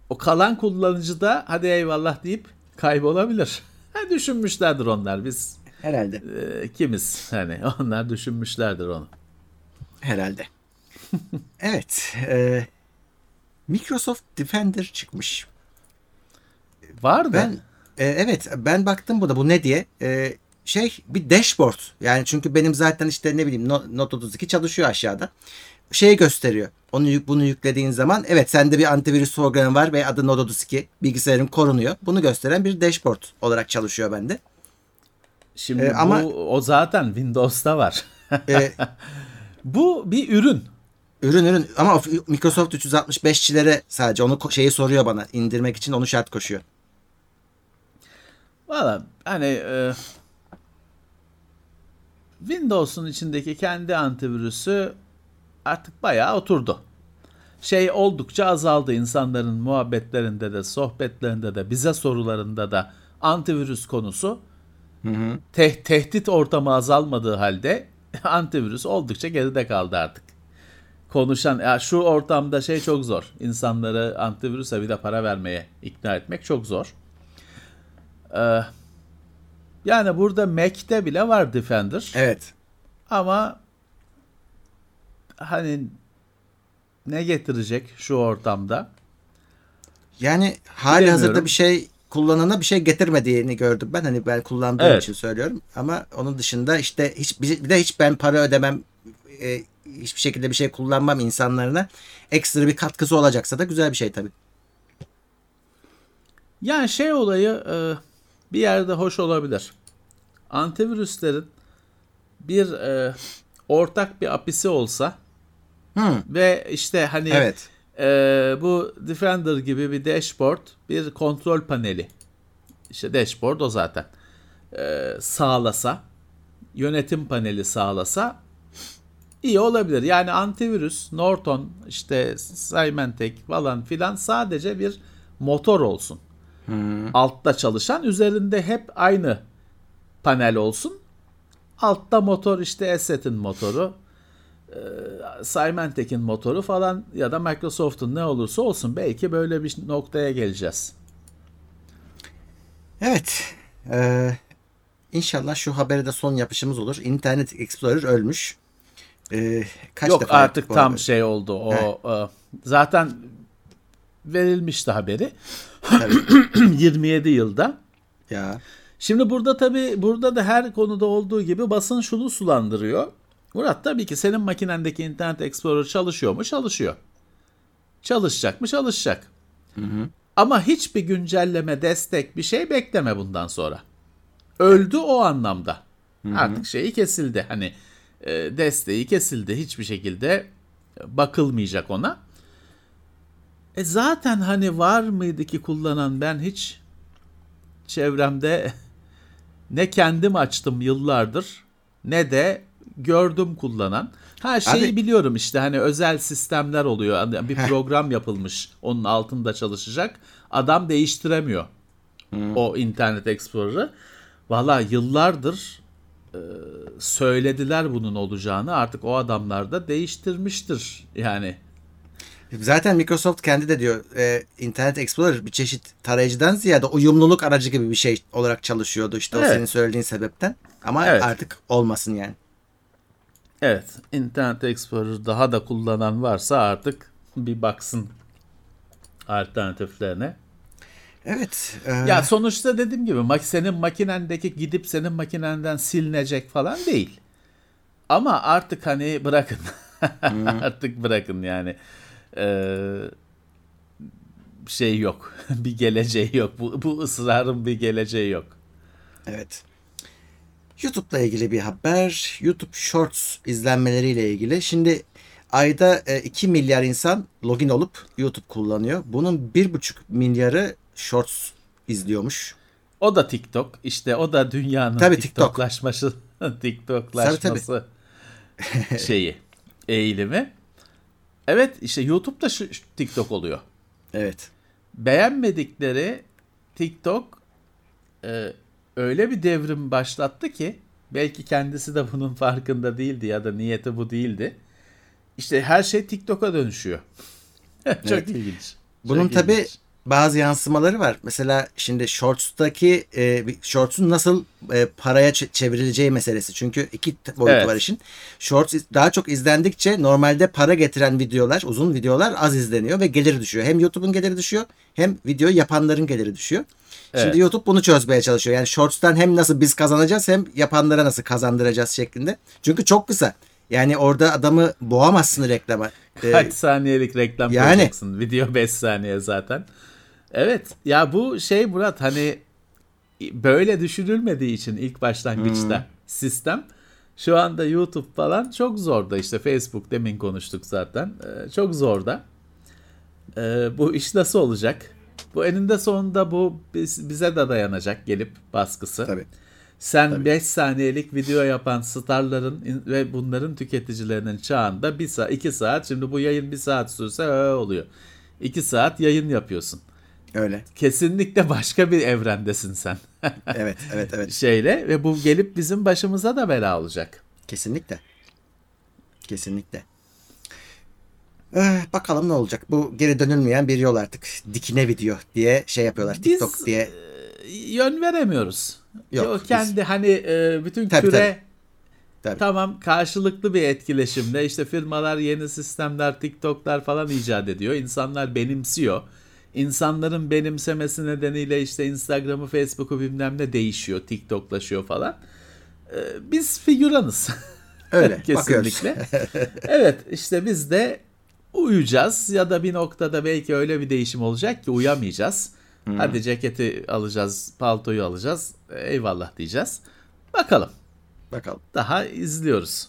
Speaker 4: o kalan kullanıcı da hadi eyvallah deyip kaybolabilir. (laughs) Düşünmüşlerdir onlar biz
Speaker 3: Herhalde.
Speaker 4: e, kimiz hani onlar düşünmüşlerdir onu.
Speaker 3: Herhalde. (laughs) evet. e, Microsoft Defender çıkmış.
Speaker 4: Var da
Speaker 3: Ben e, evet ben baktım bu da bu ne diye. E, şey bir dashboard. Yani çünkü benim zaten işte ne bileyim No- Note 32 çalışıyor aşağıda. Şey gösteriyor. Onu bunu yüklediğin zaman evet sende bir antivirüs programı var ve adı Note 32 bilgisayarın korunuyor. Bunu gösteren bir dashboard olarak çalışıyor bende.
Speaker 4: şimdi
Speaker 3: e,
Speaker 4: bu
Speaker 3: ama-
Speaker 4: o zaten Windows'ta var.
Speaker 3: E, (laughs)
Speaker 4: bu bir ürün.
Speaker 3: ürün ürün ama Microsoft 365'çilere sadece onu şeyi soruyor bana indirmek için onu şart koşuyor.
Speaker 4: Valla hani e, Windows'un içindeki kendi antivirüsü artık bayağı oturdu. Şey oldukça azaldı insanların muhabbetlerinde de sohbetlerinde de bize sorularında da antivirüs konusu te- tehdit ortamı azalmadığı halde (laughs) antivirüs oldukça geride kaldı artık. Konuşan ya şu ortamda şey çok zor. İnsanları antivirüse bir de para vermeye ikna etmek çok zor. Ee, yani burada Mac'te bile var Defender.
Speaker 3: Evet.
Speaker 4: Ama hani ne getirecek şu ortamda?
Speaker 3: Yani hali hazırda bir şey kullanana bir şey getirmediğini gördüm ben. Hani ben kullandığım
Speaker 4: Evet.
Speaker 3: için söylüyorum. Ama onun dışında işte hiç bir de hiç ben para ödemem e, hiçbir şekilde bir şey kullanmam insanlarına ekstra bir katkısı olacaksa da güzel bir şey tabii.
Speaker 4: Yani şey olayı e, bir yerde hoş olabilir. Antivirüslerin bir e, ortak bir apisi olsa
Speaker 3: Hmm,
Speaker 4: ve işte hani
Speaker 3: evet.
Speaker 4: e, bu Defender gibi bir dashboard, bir kontrol paneli. İşte dashboard o zaten. E, sağlasa, yönetim paneli sağlasa iyi olabilir. Yani antivirüs, Norton, işte Symantec falan filan sadece bir motor olsun. Altta çalışan, üzerinde hep aynı panel olsun. Altta motor işte Asset'in motoru, e, Symantec'in motoru falan ya da Microsoft'un ne olursa olsun belki böyle bir noktaya geleceğiz.
Speaker 3: Evet. Ee, İnşallah şu habere de son yapışımız olur. Internet Explorer ölmüş. Ee, kaç
Speaker 4: Yok
Speaker 3: defa
Speaker 4: artık tam
Speaker 3: haberi?
Speaker 4: şey oldu. O e, zaten verilmişti haberi.
Speaker 3: Tabii. (clears throat)
Speaker 4: 27 yılda.
Speaker 3: Ya.
Speaker 4: Şimdi burada tabii burada da her konuda olduğu gibi basın şunu sulandırıyor. Murat tabii ki senin makinendeki Internet Explorer çalışıyor mu? Çalışıyor. Çalışacak mı? Çalışacak. Ama hiçbir güncelleme, destek bir şey bekleme bundan sonra. Öldü o anlamda. Artık şeyi kesildi. Hani e, desteği kesildi. Hiçbir şekilde bakılmayacak ona. E zaten hani var mıydı ki kullanan ben hiç çevremde ne kendim açtım yıllardır ne de gördüm kullanan. Her şeyi
Speaker 3: Abi-
Speaker 4: biliyorum işte hani özel sistemler oluyor. Hani Bir program yapılmış onun altında çalışacak. Adam değiştiremiyor o Internet Explorer'ı. Valla yıllardır e, söylediler bunun olacağını artık o adamlar da değiştirmiştir yani.
Speaker 3: Zaten Microsoft kendi de diyor e, Internet Explorer bir çeşit tarayıcıdan ziyade uyumluluk aracı gibi bir şey olarak çalışıyordu işte o
Speaker 4: Evet.
Speaker 3: senin söylediğin sebepten. Ama
Speaker 4: Evet.
Speaker 3: artık olmasın yani.
Speaker 4: Evet, Internet Explorer daha da kullanan varsa artık bir baksın alternatiflerine.
Speaker 3: Evet. e,
Speaker 4: Ya sonuçta dediğim gibi senin makinendeki gidip senin makinenden silinecek falan değil. Ama artık hani bırakın. (laughs) artık bırakın yani. Ee, şey yok. (laughs) bir geleceği yok. Bu, bu ısrarın bir geleceği yok.
Speaker 3: Evet. YouTube'la ilgili bir haber. YouTube Shorts izlenmeleriyle ilgili. Şimdi ayda e, 2 milyar insan login olup YouTube kullanıyor. Bunun 1,5 milyarı Shorts izliyormuş.
Speaker 4: O da TikTok. İşte o da dünyanın
Speaker 3: Tabii TikTok.
Speaker 4: TikToklaşması (laughs) TikToklaşması şeyi eğilimi. Evet işte YouTube'da şu, şu TikTok oluyor.
Speaker 3: Evet.
Speaker 4: Beğenmedikleri TikTok e, öyle bir devrim başlattı ki belki kendisi de bunun farkında değildi ya da niyeti bu değildi. İşte her şey TikTok'a dönüşüyor. (laughs) Çok
Speaker 3: Evet.
Speaker 4: ilginç.
Speaker 3: Bunun tabi. Bazı yansımaları var. Mesela şimdi Shorts'taki e, Shorts'un nasıl e, paraya ç- çevrileceği meselesi. Çünkü iki t- boyutu
Speaker 4: Evet.
Speaker 3: var işin. Shorts daha çok izlendikçe normalde para getiren videolar, uzun videolar az izleniyor ve geliri düşüyor. Hem YouTube'un geliri düşüyor hem video yapanların geliri düşüyor. Şimdi
Speaker 4: Evet.
Speaker 3: YouTube bunu çözmeye çalışıyor. Yani Shorts'tan hem nasıl biz kazanacağız hem yapanlara nasıl kazandıracağız şeklinde. Çünkü çok kısa. Yani orada adamı boğamazsın reklama. Ee,
Speaker 4: Kaç saniyelik reklam
Speaker 3: yani.
Speaker 4: koyacaksın? Video 5 saniye zaten. Evet. Ya bu şey Murat hani böyle düşünülmediği için ilk başlangıçta
Speaker 3: Hmm.
Speaker 4: sistem şu anda YouTube falan çok zorda işte Facebook demin konuştuk zaten Ee, çok zorda. Ee, bu iş nasıl olacak? Bu eninde sonunda bu biz- bize de dayanacak gelip baskısı.
Speaker 3: Tabii.
Speaker 4: Sen 5 saniyelik video yapan starların ve bunların tüketicilerinin çağında 1 saat 2 saat şimdi bu yayın 1 saat sürse oluyor. 2 saat yayın yapıyorsun.
Speaker 3: Öyle.
Speaker 4: Kesinlikle başka bir evrendesin sen (laughs)
Speaker 3: Evet, evet, evet.
Speaker 4: şeyle ve bu gelip bizim başımıza da bela olacak.
Speaker 3: Kesinlikle. Kesinlikle. Eh, bakalım ne olacak. Bu geri dönülmeyen bir yol artık. Dikine video diye şey yapıyorlar.
Speaker 4: Biz,
Speaker 3: TikTok diye.
Speaker 4: e, yön veremiyoruz.
Speaker 3: Yok,
Speaker 4: o
Speaker 3: biz-
Speaker 4: kendi hani e, bütün
Speaker 3: Tabii,
Speaker 4: küre
Speaker 3: tabii. Tabii.
Speaker 4: tamam karşılıklı bir etkileşimde işte firmalar yeni sistemler, TikTok'lar falan icat ediyor. İnsanlar benimsiyor. İnsanların benimsemesi nedeniyle işte Instagram'ı, Facebook'u bilmem ne değişiyor, TikTok'laşıyor falan. E, biz figüranız. (laughs)
Speaker 3: Öyle.
Speaker 4: Kesinlikle. (laughs) evet işte biz de uyuyacağız ya da bir noktada belki öyle bir değişim olacak ki uyamayacağız. Hadi ceketi alacağız, paltoyu alacağız. Eyvallah diyeceğiz. Bakalım.
Speaker 3: Bakalım.
Speaker 4: Daha izliyoruz.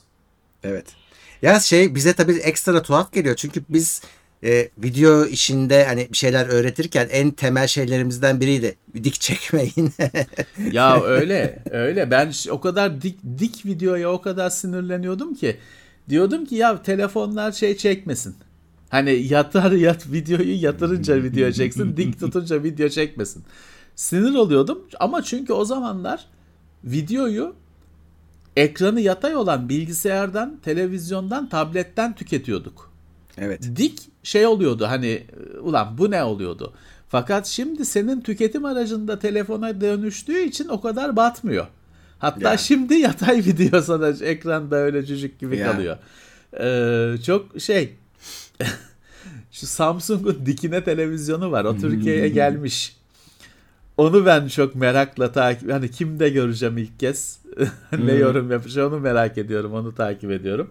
Speaker 3: Evet. Ya şey bize tabii ekstra tuhaf geliyor. Çünkü biz e, video işinde hani bir şeyler öğretirken en temel şeylerimizden biriydi. Dik çekmeyin. (laughs)
Speaker 4: Ya öyle öyle ben o kadar dik dik videoya o kadar sinirleniyordum ki diyordum ki ya telefonlar şey çekmesin. Hani yatar (laughs) yat videoyu yatırınca video çeksin, dik tutunca video çekmesin. Sinir oluyordum ama çünkü o zamanlar videoyu ekranı yatay olan bilgisayardan, televizyondan, tabletten tüketiyorduk
Speaker 3: evet.
Speaker 4: dik şey oluyordu hani ulan bu ne oluyordu. Fakat şimdi senin tüketim aracında telefona dönüştüğü için o kadar batmıyor. Hatta
Speaker 3: Ya.
Speaker 4: şimdi yatay (laughs) video sana ekranda öyle cücük gibi
Speaker 3: Ya.
Speaker 4: kalıyor. Ee, çok şey (laughs) şu Samsung'un dikine televizyonu var. O Türkiye'ye gelmiş. Onu ben çok merakla takip hani kimde göreceğim ilk kez (laughs) ne yorum yapacak onu merak ediyorum. Onu takip ediyorum.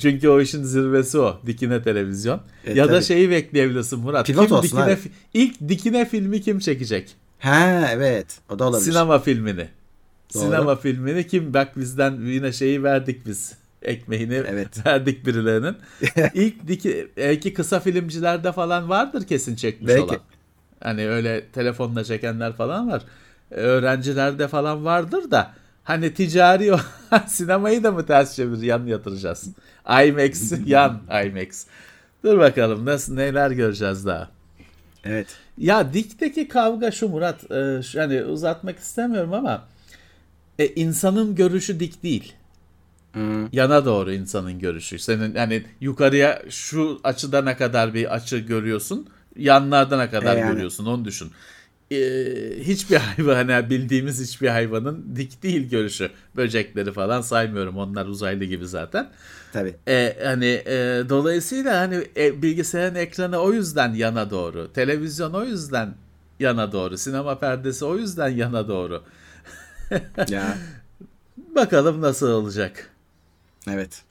Speaker 4: Çünkü o işin zirvesi o. Dikine televizyon.
Speaker 3: E,
Speaker 4: ya da
Speaker 3: tabii.
Speaker 4: şeyi bekleyebilirsin Murat.
Speaker 3: Pivot
Speaker 4: kim
Speaker 3: olsun
Speaker 4: dikine
Speaker 3: abi.
Speaker 4: ilk dikine filmi kim çekecek?
Speaker 3: Ha evet. O da olabilir.
Speaker 4: Sinema filmini.
Speaker 3: Doğru.
Speaker 4: Sinema filmini kim bak bizden yine şeyi verdik biz. Ekmeğini
Speaker 3: Evet. (laughs)
Speaker 4: verdik birilerinin. (laughs) İlk diki, belki kısa filmcilerde falan vardır kesin çekmiş
Speaker 3: Belki.
Speaker 4: olan. Hani öyle telefonla çekenler falan var. Öğrencilerde falan vardır da hani ticari (laughs) o sinemayı da mı ters çevir yan yatıracağız? IMAX (laughs) yan IMAX. Dur bakalım nasıl neler göreceğiz daha.
Speaker 3: Evet.
Speaker 4: Ya dikteki kavga şu Murat. e, şu- hani uzatmak istemiyorum ama e, insanın görüşü dik değil. Yana doğru insanın görüşü. Senin hani yukarıya şu açıda ne kadar bir açı görüyorsun, yanlarda ne kadar
Speaker 3: E yani.
Speaker 4: görüyorsun onu düşün. E, hiçbir (laughs) hayvan hani bildiğimiz hiçbir hayvanın dik değil görüşü. Böcekleri falan saymıyorum. Onlar uzaylı gibi zaten.
Speaker 3: Tabii.
Speaker 4: E, hani e, dolayısıyla hani e, bilgisayarın ekranı o yüzden yana doğru, televizyon o yüzden yana doğru, sinema perdesi o yüzden yana doğru.
Speaker 3: Ya. (laughs)
Speaker 4: Bakalım nasıl olacak.
Speaker 3: Evet.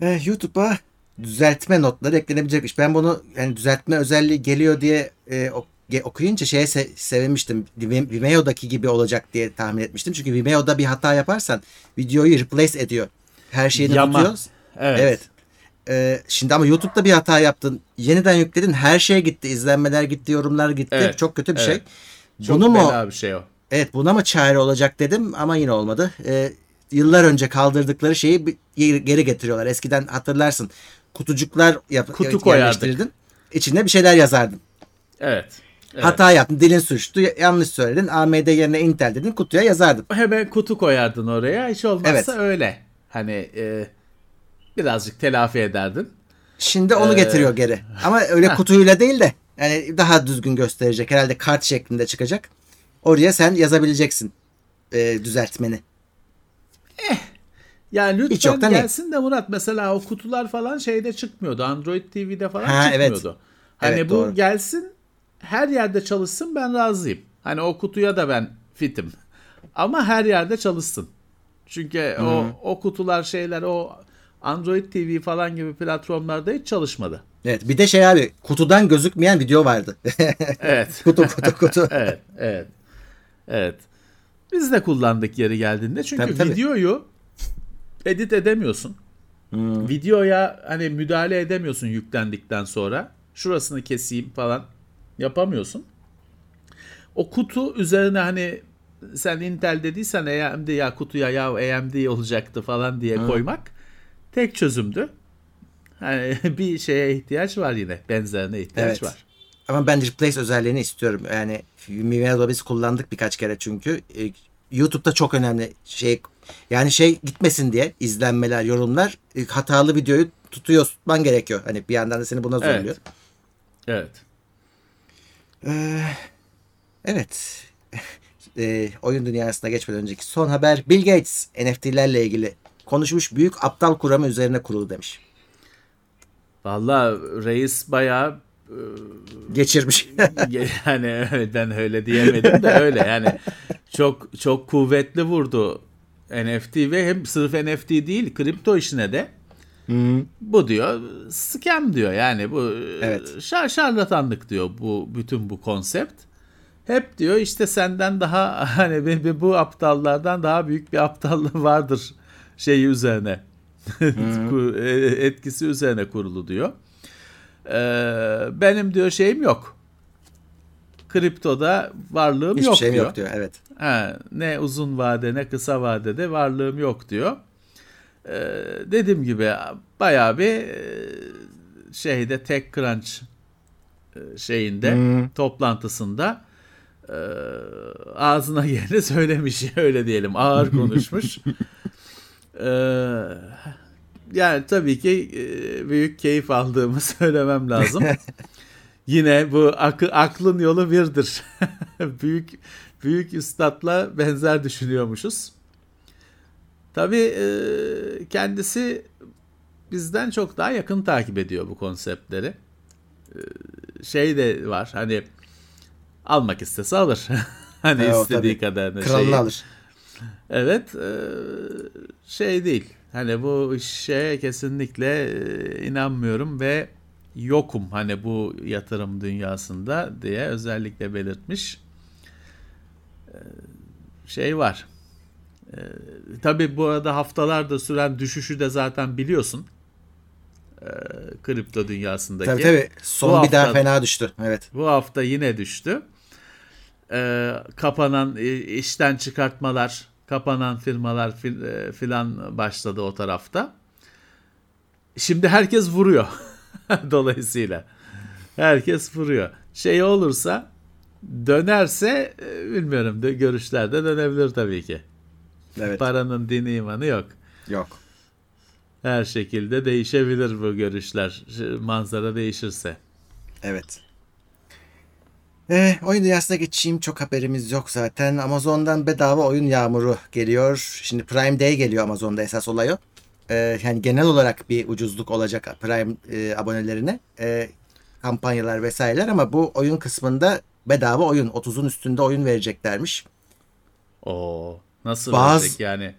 Speaker 3: Eh, YouTube'a düzeltme notları eklenebilecekmiş. Ben bunu yani düzeltme özelliği geliyor diye e, okuyunca şeye se- sevinmiştim. Vim- Vimeo'daki gibi olacak diye tahmin etmiştim. Çünkü Vimeo'da bir hata yaparsan videoyu replace ediyor. Her şeyini
Speaker 4: Yama.
Speaker 3: tutuyor.
Speaker 4: Evet.
Speaker 3: Evet. Ee, şimdi ama YouTube'da bir hata yaptın. Yeniden yükledin. Her şey gitti. İzlenmeler gitti. Yorumlar gitti.
Speaker 4: Evet,
Speaker 3: Çok kötü bir
Speaker 4: evet.
Speaker 3: şey.
Speaker 4: Çok
Speaker 3: Bunu mu
Speaker 4: bir şey o.
Speaker 3: Evet buna mı çare olacak dedim ama yine olmadı. Ee, yıllar önce kaldırdıkları şeyi geri getiriyorlar. Eskiden hatırlarsın kutucuklar yap
Speaker 4: Kutu
Speaker 3: yerleştirirdin. İçine bir şeyler yazardın.
Speaker 4: Evet. Evet.
Speaker 3: Hata yaptın, dilin sürçtü, yanlış söyledin. AMD yerine Intel dedin, kutuya yazardın.
Speaker 4: Hemen kutu koyardın oraya. Hiç olmazsa
Speaker 3: Evet.
Speaker 4: öyle. Hani e, birazcık telafi ederdin.
Speaker 3: Şimdi onu
Speaker 4: Ee,
Speaker 3: getiriyor geri. Ama öyle (laughs) kutuyla değil de yani daha düzgün gösterecek. Herhalde kart şeklinde çıkacak. Oraya sen yazabileceksin e, düzeltmeni.
Speaker 4: Yani
Speaker 3: Hiç
Speaker 4: lütfen
Speaker 3: yoktan iyi.
Speaker 4: gelsin de Murat mesela o kutular falan şeyde çıkmıyordu. Android TV'de falan
Speaker 3: Ha, evet.
Speaker 4: çıkmıyordu. Hani
Speaker 3: Evet,
Speaker 4: bu
Speaker 3: doğru.
Speaker 4: gelsin her yerde çalışsın ben razıyım. Hani o kutuya da ben fitim. (laughs) Ama her yerde çalışsın. Çünkü o o kutular şeyler o Android TV falan gibi platformlarda hiç çalışmadı.
Speaker 3: Evet bir de şey abi kutudan gözükmeyen video vardı. (laughs)
Speaker 4: Evet.
Speaker 3: kutu kutu kutu. (laughs)
Speaker 4: evet, evet. Evet. Biz de kullandık yeri geldiğinde. Çünkü
Speaker 3: Tabii, tabii.
Speaker 4: videoyu edit edemiyorsun. Videoya hani müdahale edemiyorsun yüklendikten sonra. Şurasını keseyim falan yapamıyorsun. O kutu üzerine hani sen Intel dediysen AMD ya kutuya ya AMD olacaktı falan diye koymak tek çözümdü. Hani (laughs) bir şeye ihtiyaç var yine. Benzerine ihtiyaç
Speaker 3: Evet.
Speaker 4: var.
Speaker 3: Ama ben replace özelliğini istiyorum. Yani Vimeo'da biz kullandık birkaç kere çünkü. E, YouTube'da çok önemli şey yani şey gitmesin diye izlenmeler, yorumlar e, hatalı videoyu tutuyor, tutman gerekiyor. Hani bir yandan da seni buna
Speaker 4: Evet.
Speaker 3: zorluyor.
Speaker 4: Evet.
Speaker 3: Ee, evet. Ee, oyun dünyasına geçmeden önceki son haber Bill Gates NFT'lerle ilgili konuşmuş büyük aptal kuramı üzerine kurulu demiş.
Speaker 4: Valla reis bayağı
Speaker 3: Geçirmiş. (laughs)
Speaker 4: yani ben öyle diyemedim de öyle yani çok çok kuvvetli vurdu NFT ve hem sırf NFT değil kripto işine de bu diyor scam diyor yani bu
Speaker 3: Evet.
Speaker 4: şar şarlatanlık diyor bu bütün bu konsept. Hep diyor işte senden daha (laughs) hani bu- aptallardan daha büyük bir aptallığı (laughs) vardır şeyi üzerine. (laughs) E, etkisi üzerine kurulu diyor. Ee, benim diyor şeyim yok. Kriptoda varlığım
Speaker 3: Hiçbir
Speaker 4: yok
Speaker 3: şeyim
Speaker 4: diyor.
Speaker 3: yok diyor. Evet.
Speaker 4: Ha, ne uzun vade ne kısa vadede varlığım yok diyor. Ee, dediğim gibi bayağı bir e, şeyde TechCrunch e, şeyinde toplantısında e, ağzına (laughs) geleni söylemiş öyle diyelim ağır (laughs) konuşmuş. Ee, yani tabii ki e, büyük keyif aldığımı (laughs) söylemem lazım. Yine bu akı, aklın yolu birdir. büyük büyük üstadla benzer düşünüyormuşuz. Tabii e, kendisi bizden çok daha yakın takip ediyor bu konseptleri. E, şey de var hani almak istese alır. (laughs) hani
Speaker 3: o
Speaker 4: istediği
Speaker 3: tabii.
Speaker 4: kadar
Speaker 3: Kralını alır.
Speaker 4: Evet e, şey değil. Hani bu işe kesinlikle e, inanmıyorum ve yokum hani bu yatırım dünyasında diye özellikle belirtmiş. E, Şey var. E, Tabii bu arada haftalarda süren düşüşü de zaten biliyorsun. E, Kripto dünyasındaki.
Speaker 3: Tabii tabii. Son
Speaker 4: Bu
Speaker 3: bir daha
Speaker 4: hafta-
Speaker 3: fena düştü. Evet.
Speaker 4: Bu hafta yine düştü. Ee, kapanan e, işten çıkartmalar, kapanan firmalar fil- e, filan başladı o tarafta. Şimdi herkes vuruyor. (laughs) Dolayısıyla herkes vuruyor. Şey olursa dönerse e, bilmiyorum de görüşlerde dönebilir tabii ki.
Speaker 3: Evet.
Speaker 4: Paranın dini imanı yok.
Speaker 3: Yok.
Speaker 4: Her şekilde değişebilir bu görüşler. Manzara değişirse.
Speaker 3: Evet. Eh, oyun dünyasına geçeyim. Çok haberimiz yok zaten. Amazon'dan bedava oyun yağmuru geliyor. Şimdi Prime Day geliyor Amazon'da esas olay o. Eh, yani genel olarak bir ucuzluk olacak Prime e, abonelerine. Eh, kampanyalar vesaireler ama bu oyun kısmında bedava oyun. 30'un üstünde oyun vereceklermiş.
Speaker 4: Oo, nasıl
Speaker 3: Bazı-
Speaker 4: verecek yani?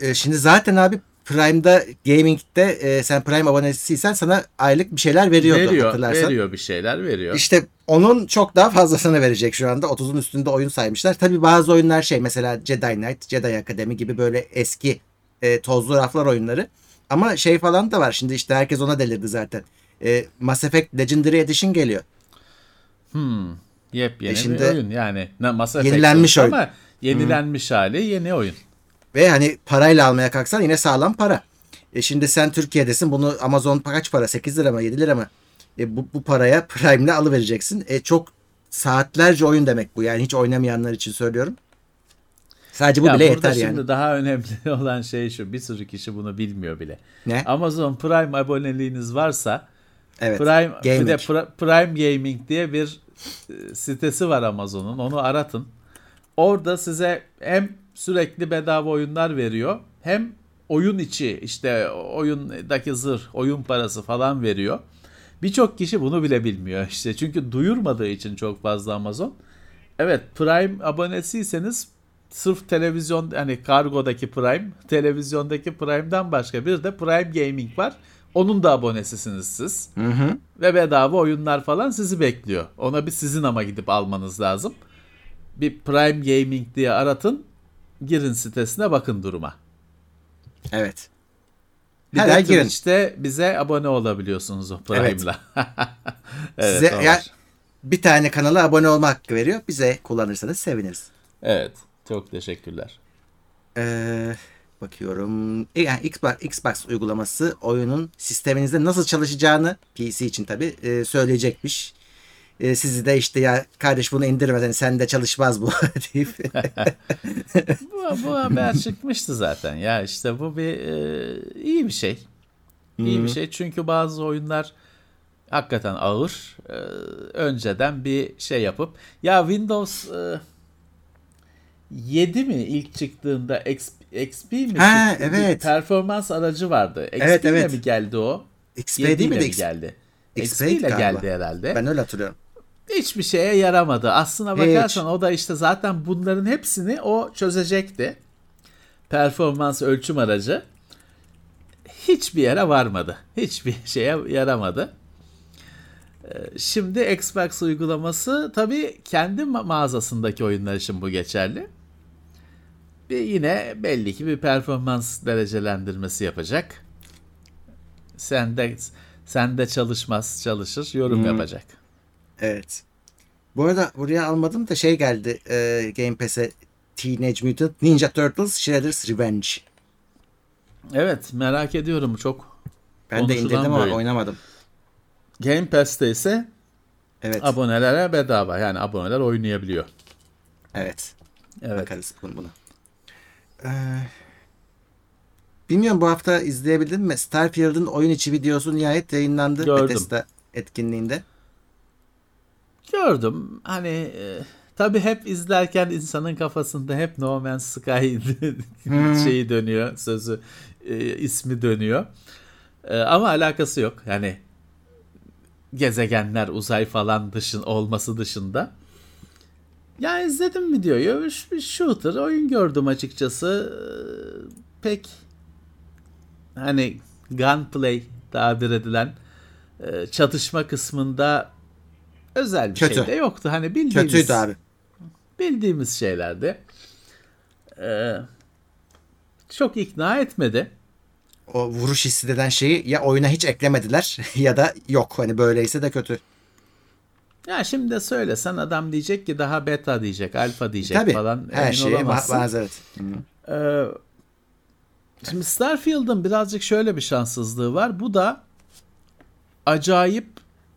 Speaker 3: Eh, şimdi zaten abi Prime'da Gaming'de e, sen Prime abonesiysen sana aylık bir şeyler veriyordu
Speaker 4: veriyor,
Speaker 3: hatırlarsan.
Speaker 4: veriyor bir şeyler veriyor.
Speaker 3: İşte onun çok daha fazlasını verecek şu anda. 30'un üstünde oyun saymışlar. Tabii bazı oyunlar şey mesela Jedi Knight, Jedi Academy gibi böyle eski e, tozlu raflar oyunları. Ama şey falan da var. Şimdi işte herkes ona delirdi zaten. E, Mass Effect Legendary Edition geliyor.
Speaker 4: Hmm, yepyeni
Speaker 3: E şimdi
Speaker 4: bir oyun yani. Mass Effect
Speaker 3: yenilenmiş oyun.
Speaker 4: Ama yenilenmiş hali yeni oyun.
Speaker 3: Ve hani parayla almaya kalksan yine sağlam para. E şimdi sen Türkiye'desin. Bunu Amazon kaç para? 8 lira mı? 7 lira mı? E bu, bu paraya Prime'le alıvereceksin. E çok saatlerce oyun demek bu. Yani hiç oynamayanlar için söylüyorum. Sadece bu
Speaker 4: ya
Speaker 3: bile yeter
Speaker 4: şimdi
Speaker 3: yani.
Speaker 4: daha önemli (laughs) olan şey şu. Bir sürü kişi bunu bilmiyor bile.
Speaker 3: Ne?
Speaker 4: Amazon Prime aboneliğiniz varsa
Speaker 3: Evet.
Speaker 4: Prime bir de Pri- Prime Gaming diye bir e, sitesi var Amazon'un. Onu aratın. Orada size hem sürekli bedava oyunlar veriyor hem oyun içi işte oyundaki zırh, oyun parası falan veriyor. Birçok kişi bunu bile bilmiyor işte. Çünkü duyurmadığı için çok fazla Amazon. Evet Prime abonesiyseniz sırf televizyon hani kargodaki Prime, televizyondaki Prime'dan başka bir de Prime Gaming var. Onun da abonesisiniz siz.
Speaker 3: Hı hı.
Speaker 4: Ve bedava oyunlar falan sizi bekliyor. Ona bir sizin ama gidip almanız lazım. Bir Prime Gaming diye aratın. Girin sitesine bakın duruma.
Speaker 3: Evet.
Speaker 4: Bir
Speaker 3: Her
Speaker 4: de
Speaker 3: girin.
Speaker 4: Twitch'te bize abone olabiliyorsunuz o Prime'la. evet, (laughs)
Speaker 3: Size eğer
Speaker 4: var.
Speaker 3: bir tane kanala abone olma hakkı veriyor. Bize kullanırsanız seviniriz.
Speaker 4: Evet. Çok teşekkürler.
Speaker 3: Ee, bakıyorum. E, Yani Xbox, Xbox uygulaması oyunun sisteminizde nasıl çalışacağını PC için tabi söyleyecekmiş. E, sizi de işte ya kardeş bunu indirmeden sen de çalışmaz bu (laughs) deyip. (laughs)
Speaker 4: Bu, bu haber çıkmıştı zaten. Ya işte bu bir e, iyi bir şey. İyi bir şey çünkü bazı oyunlar hakikaten ağır. E, önceden bir şey yapıp ya Windows e, 7 mi ilk çıktığında XP, XP mi
Speaker 3: Ha,
Speaker 4: çıktı? Bir
Speaker 3: evet.
Speaker 4: performans aracı vardı. XP
Speaker 3: Evet, evet.
Speaker 4: mi geldi o?
Speaker 3: XP
Speaker 4: 7
Speaker 3: değil
Speaker 4: mi
Speaker 3: X-
Speaker 4: geldi?
Speaker 3: XP
Speaker 4: ile geldi herhalde
Speaker 3: Ben öyle hatırlıyorum.
Speaker 4: Hiçbir şeye yaramadı. Aslına
Speaker 3: Hiç.
Speaker 4: bakarsan o da işte zaten bunların hepsini o çözecekti. Performans ölçüm aracı. Hiçbir yere varmadı. Hiçbir (laughs) şeye yaramadı. Ee, Şimdi Xbox uygulaması tabii kendi ma- mağazasındaki oyunlar için bu geçerli. Bir yine belli ki bir performans derecelendirmesi yapacak. Sende sende çalışmaz, çalışır, yorum yapacak.
Speaker 3: Evet. Bu arada buraya almadım da şey geldi e, Game Pass'e Teenage Mutant Ninja Turtles Shredder's Revenge.
Speaker 4: Evet merak ediyorum çok.
Speaker 3: Ben de indirdim ama
Speaker 4: böyle.
Speaker 3: oynamadım.
Speaker 4: Game Pass'te ise
Speaker 3: Evet.
Speaker 4: abonelere bedava yani aboneler oynayabiliyor.
Speaker 3: Evet.
Speaker 4: Evet.
Speaker 3: Bakarız bunu. buna. Ee, bilmiyorum bu hafta izleyebildin mi? Starfield'ın oyun içi videosu nihayet yayınlandı
Speaker 4: Gördüm.
Speaker 3: Bethesda etkinliğinde.
Speaker 4: Gördüm hani e, Tabii hep izlerken insanın kafasında hep No Man's Sky (laughs) şeyi dönüyor, sözü e, ismi dönüyor. E, ama alakası yok. Yani gezegenler, uzay falan dışın olması dışında. Ya izledim diyor. Bir shooter oyun gördüm açıkçası. Ee, Pek hani gunplay tabir edilen e, çatışma kısmında özel bir
Speaker 3: Kötü.
Speaker 4: şey de yoktu. Hani bildiğimiz
Speaker 3: Kötüydü abi.
Speaker 4: bildiğimiz şeylerdi. Ee, çok ikna etmedi.
Speaker 3: O vuruş hissi denen şeyi ya oyuna hiç eklemediler (laughs) ya da yok. Hani böyleyse de kötü.
Speaker 4: Ya şimdi de söylesen adam diyecek ki daha beta diyecek, alfa diyecek
Speaker 3: Tabii.
Speaker 4: falan.
Speaker 3: Her
Speaker 4: Emin olamazsın.
Speaker 3: mazeret.
Speaker 4: Ee, şimdi Starfield'ın birazcık şöyle bir şanssızlığı var. Bu da acayip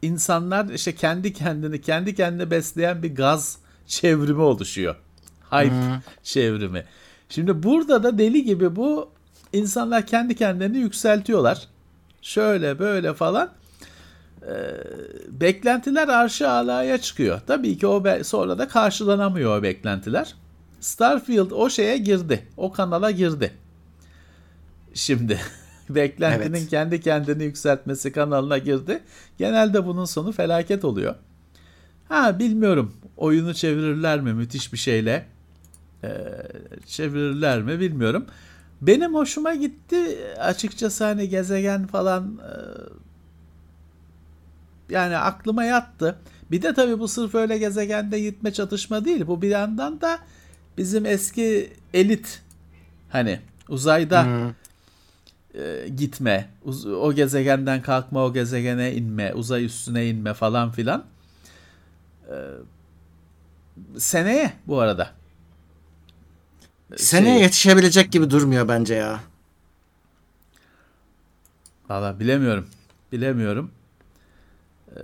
Speaker 4: insanlar işte kendi kendini kendi kendine besleyen bir gaz çevrimi oluşuyor. Hype çevrimi. Şimdi burada da deli gibi bu insanlar kendi kendilerini yükseltiyorlar. Şöyle böyle falan. Ee, beklentiler arşı alaya çıkıyor. Tabii ki o be- sonra da karşılanamıyor o beklentiler. Starfield o şeye girdi. O kanala girdi. Şimdi (laughs) beklentinin
Speaker 3: Evet.
Speaker 4: kendi kendini yükseltmesi kanalına girdi. Genelde bunun sonu felaket oluyor. Ha bilmiyorum. Oyunu çevirirler mi müthiş bir şeyle? Ee, çevirirler mi bilmiyorum. Benim hoşuma gitti açıkçası hani gezegen falan e, yani aklıma yattı. Bir de tabii bu sırf öyle gezegende gitme çatışma değil. Bu bir yandan da bizim eski elit hani uzayda e, gitme, o gezegenden kalkma, o gezegene inme, uzay üstüne inme falan filan. E, seneye bu arada.
Speaker 3: Seneye
Speaker 4: Şey-
Speaker 3: yetişebilecek gibi durmuyor bence ya.
Speaker 4: Valla bilemiyorum. Bilemiyorum. Ee,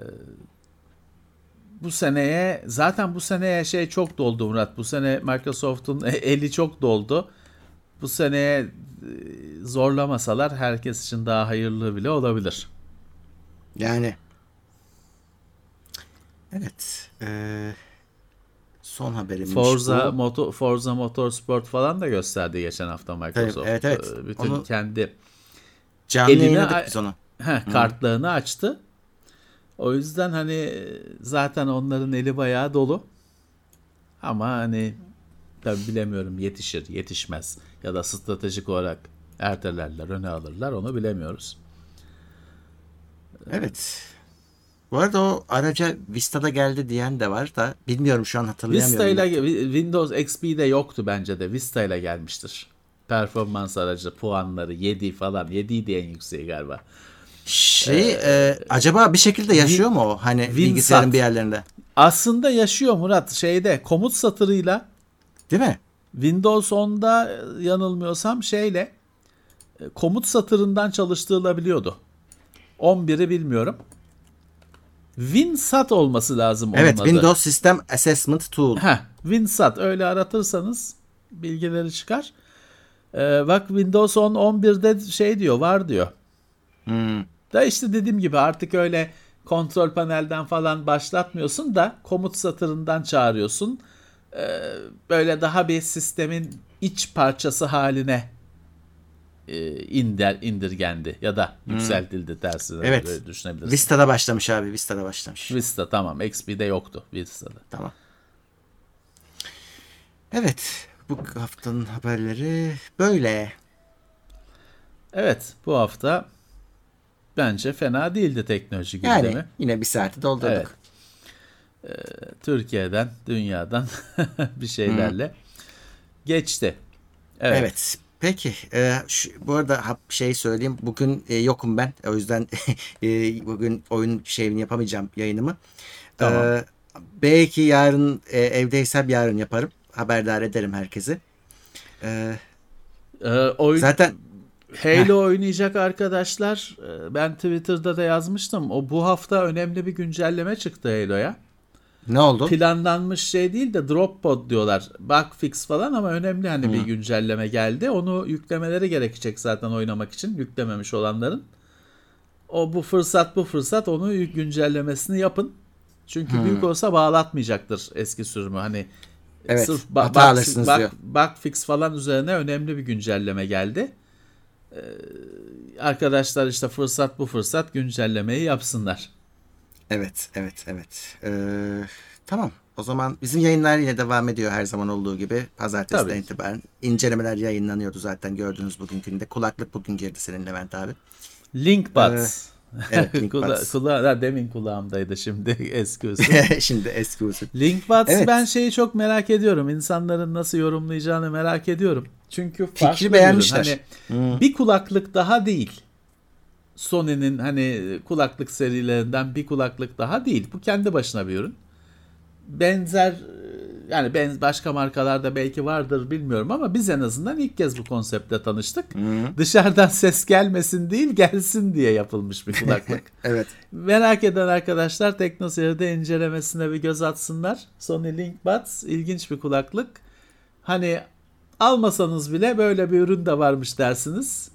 Speaker 4: bu seneye zaten bu seneye şey çok doldu Murat. Bu sene Microsoft'un (laughs) eli çok doldu. Bu seneye e, zorlamasalar herkes için daha hayırlı bile olabilir.
Speaker 3: Yani. Evet. Ee, son haberimmiş
Speaker 4: Forza
Speaker 3: bu.
Speaker 4: Moto, Forza Motorsport falan da gösterdi geçen hafta Microsoft.
Speaker 3: Evet, evet.
Speaker 4: Ee, Bütün
Speaker 3: Onu-
Speaker 4: kendi
Speaker 3: Canlı
Speaker 4: eline-
Speaker 3: biz onu.
Speaker 4: Heh, kartlarını açtı. O yüzden hani zaten onların eli bayağı dolu. Ama hani tabi bilemiyorum yetişir, yetişmez ya da stratejik olarak ertelerler, öne alırlar onu bilemiyoruz.
Speaker 3: Evet. Bu arada o araca Vista'da geldi diyen de var da bilmiyorum şu an hatırlayamıyorum.
Speaker 4: Vista ile Windows XP'de yoktu bence de. Vista ile gelmiştir. Performans aracı puanları 7 falan. 7 idi en yükseği galiba.
Speaker 3: Şey, e, acaba bir şekilde yaşıyor mu o? Hani
Speaker 4: Winsat.
Speaker 3: bilgisayarın bir yerlerinde.
Speaker 4: Aslında yaşıyor Murat şeyde komut satırıyla
Speaker 3: Değil mi?
Speaker 4: Windows 10'da e, yanılmıyorsam şeyle e, komut satırından çalıştırılabiliyordu. 11'i bilmiyorum. WinSat olması lazım onun
Speaker 3: Evet,
Speaker 4: adı.
Speaker 3: Windows System Assessment Tool.
Speaker 4: Heh, WinSat öyle aratırsanız bilgileri çıkar. Ee, bak Windows 10 11'de şey diyor var diyor.
Speaker 3: Hmm.
Speaker 4: Da işte dediğim gibi artık öyle kontrol panelden falan başlatmıyorsun da komut satırından çağırıyorsun. Ee, böyle daha bir sistemin iç parçası haline e, indir, indirgendi ya da yükseltildi tersine
Speaker 3: Evet.
Speaker 4: böyle düşünebilirsin.
Speaker 3: Vista'da başlamış abi, Vista'da başlamış.
Speaker 4: Vista tamam XP'de yoktu Vista'da.
Speaker 3: Tamam. Evet, bu haftanın haberleri böyle.
Speaker 4: Evet bu hafta bence fena değildi teknoloji
Speaker 3: Yani
Speaker 4: gündemi.
Speaker 3: yine bir saati doldurduk.
Speaker 4: Evet. Türkiye'den, dünyadan (laughs) bir şeylerle geçti. Evet.
Speaker 3: Evet. Peki. e, şu, bu arada şey söyleyeyim. Bugün e, yokum ben. O yüzden (laughs) e, bugün oyun şeyini yapamayacağım yayınımı.
Speaker 4: Tamam.
Speaker 3: E, belki yarın e, evdeysem yarın yaparım. Haberdar ederim herkesi. E,
Speaker 4: Ee, oyun,
Speaker 3: zaten
Speaker 4: Halo oynayacak arkadaşlar e, ben Twitter'da da yazmıştım. O bu hafta önemli bir güncelleme çıktı Halo'ya.
Speaker 3: Ne oldu?
Speaker 4: Planlanmış şey değil de drop pod diyorlar. Bug fix falan ama önemli hani bir güncelleme geldi. Onu yüklemeleri gerekecek zaten oynamak için yüklememiş olanların. O bu fırsat bu fırsat onu güncellemesini yapın. Çünkü büyük olsa bağlatmayacaktır eski sürümü. Hani
Speaker 3: Evet,
Speaker 4: sırf bug- bug-
Speaker 3: diyor.
Speaker 4: bug fix falan üzerine önemli bir güncelleme geldi. Ee, arkadaşlar işte fırsat bu fırsat güncellemeyi yapsınlar.
Speaker 3: Evet, evet, evet. Ee, tamam. O zaman bizim yayınlar yine devam ediyor her zaman olduğu gibi. Pazartesiden
Speaker 4: Tabii.
Speaker 3: itibaren. incelemeler yayınlanıyordu zaten gördüğünüz bugünkünde. Kulaklık bugün girdi senin Levent abi.
Speaker 4: Linkbuds.
Speaker 3: Evet, Linkbuds. (laughs)
Speaker 4: Kula, kula, demin kulağımdaydı şimdi (laughs) eski usul. (laughs)
Speaker 3: Şimdi eski usul.
Speaker 4: Linkbuds
Speaker 3: Evet.
Speaker 4: ben şeyi çok merak ediyorum. İnsanların nasıl yorumlayacağını merak ediyorum. Çünkü farklı bir
Speaker 3: beğenmişler.
Speaker 4: Hani bir kulaklık daha değil. Sony'nin hani kulaklık serilerinden bir kulaklık daha değil. Bu kendi başına bir ürün. Benzer yani ben başka markalarda belki vardır bilmiyorum ama biz en azından ilk kez bu konseptle tanıştık. Dışarıdan ses gelmesin değil gelsin diye yapılmış bir kulaklık. (laughs)
Speaker 3: Evet.
Speaker 4: Merak eden arkadaşlar TeknoSeyir'de incelemesine bir göz atsınlar. Sony LinkBuds ilginç bir kulaklık. Hani almasanız bile böyle bir ürün de varmış dersiniz.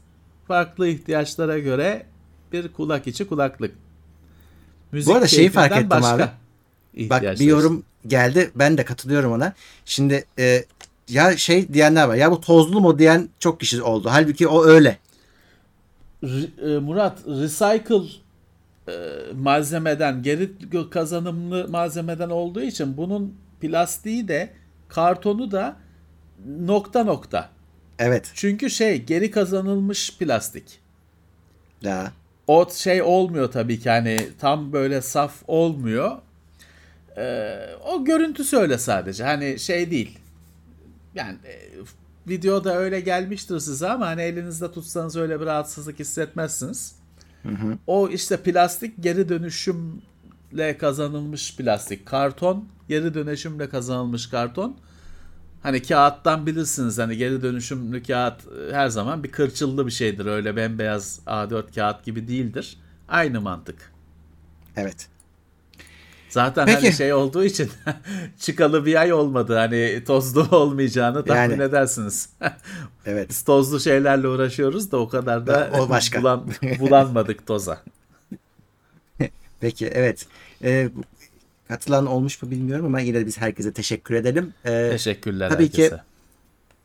Speaker 4: Farklı ihtiyaçlara göre bir kulak içi kulaklık. Müzik
Speaker 3: Bu arada şeyi fark ettim abi. Bak bir yorum geldi. Ben de katılıyorum ona. Şimdi e, ya şey diyenler var. Ya bu tozlu mu diyen çok kişi oldu. Halbuki o öyle.
Speaker 4: R- e, Murat recycle e, malzemeden geri kazanımlı malzemeden olduğu için bunun plastiği de kartonu da nokta nokta.
Speaker 3: Evet.
Speaker 4: Çünkü şey geri kazanılmış plastik.
Speaker 3: Ya.
Speaker 4: O şey olmuyor tabii ki hani tam böyle saf olmuyor. Ee, o görüntüsü öyle sadece hani şey değil. Yani e, videoda öyle gelmiştir size ama hani elinizde tutsanız öyle bir rahatsızlık hissetmezsiniz. O işte plastik geri dönüşümle kazanılmış plastik. Karton geri dönüşümle kazanılmış karton. Hani kağıttan bilirsiniz hani geri dönüşümlü kağıt e, her zaman bir kırçıllı bir şeydir. Öyle bembeyaz A4 kağıt gibi değildir. Aynı mantık.
Speaker 3: Evet.
Speaker 4: Zaten
Speaker 3: Peki.
Speaker 4: hani şey olduğu için (laughs) çıkalı bir ay olmadı. Hani tozlu (laughs) olmayacağını tahmin
Speaker 3: Yani.
Speaker 4: edersiniz. (laughs)
Speaker 3: Evet.
Speaker 4: Biz tozlu şeylerle uğraşıyoruz da o kadar da
Speaker 3: O başka.
Speaker 4: bulan- bulanmadık toza.
Speaker 3: Peki evet. E, katılan olmuş mu bilmiyorum ama yine de biz herkese teşekkür edelim. E,
Speaker 4: Teşekkürler
Speaker 3: Tabii ki.
Speaker 4: herkese.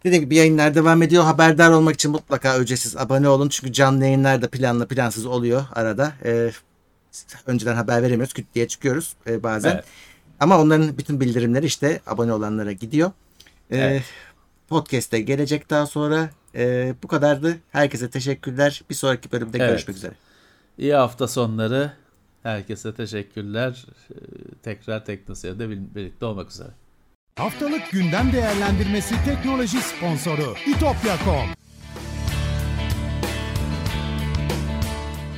Speaker 3: Dediğim gibi yayınlar devam ediyor. Haberdar olmak için mutlaka ücretsiz abone olun. Çünkü canlı yayınlar da planlı plansız oluyor arada. Ee, önceden haber veremiyoruz. Küt diye çıkıyoruz e, bazen.
Speaker 4: Evet.
Speaker 3: Ama onların bütün bildirimleri işte abone olanlara gidiyor. Ee,
Speaker 4: Evet.
Speaker 3: Podcast'te gelecek daha sonra. Ee, bu kadardı. Herkese teşekkürler. Bir sonraki bölümde
Speaker 4: Evet.
Speaker 3: görüşmek üzere.
Speaker 4: İyi hafta sonları. Herkese teşekkürler. Ee, Tekrar Teknoseyir'de bir- birlikte olmak üzere.
Speaker 2: Haftalık gündem değerlendirmesi teknoloji sponsoru itopya.com.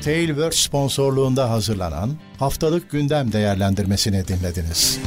Speaker 1: Tailwords sponsorluğunda hazırlanan haftalık gündem değerlendirmesini dinlediniz.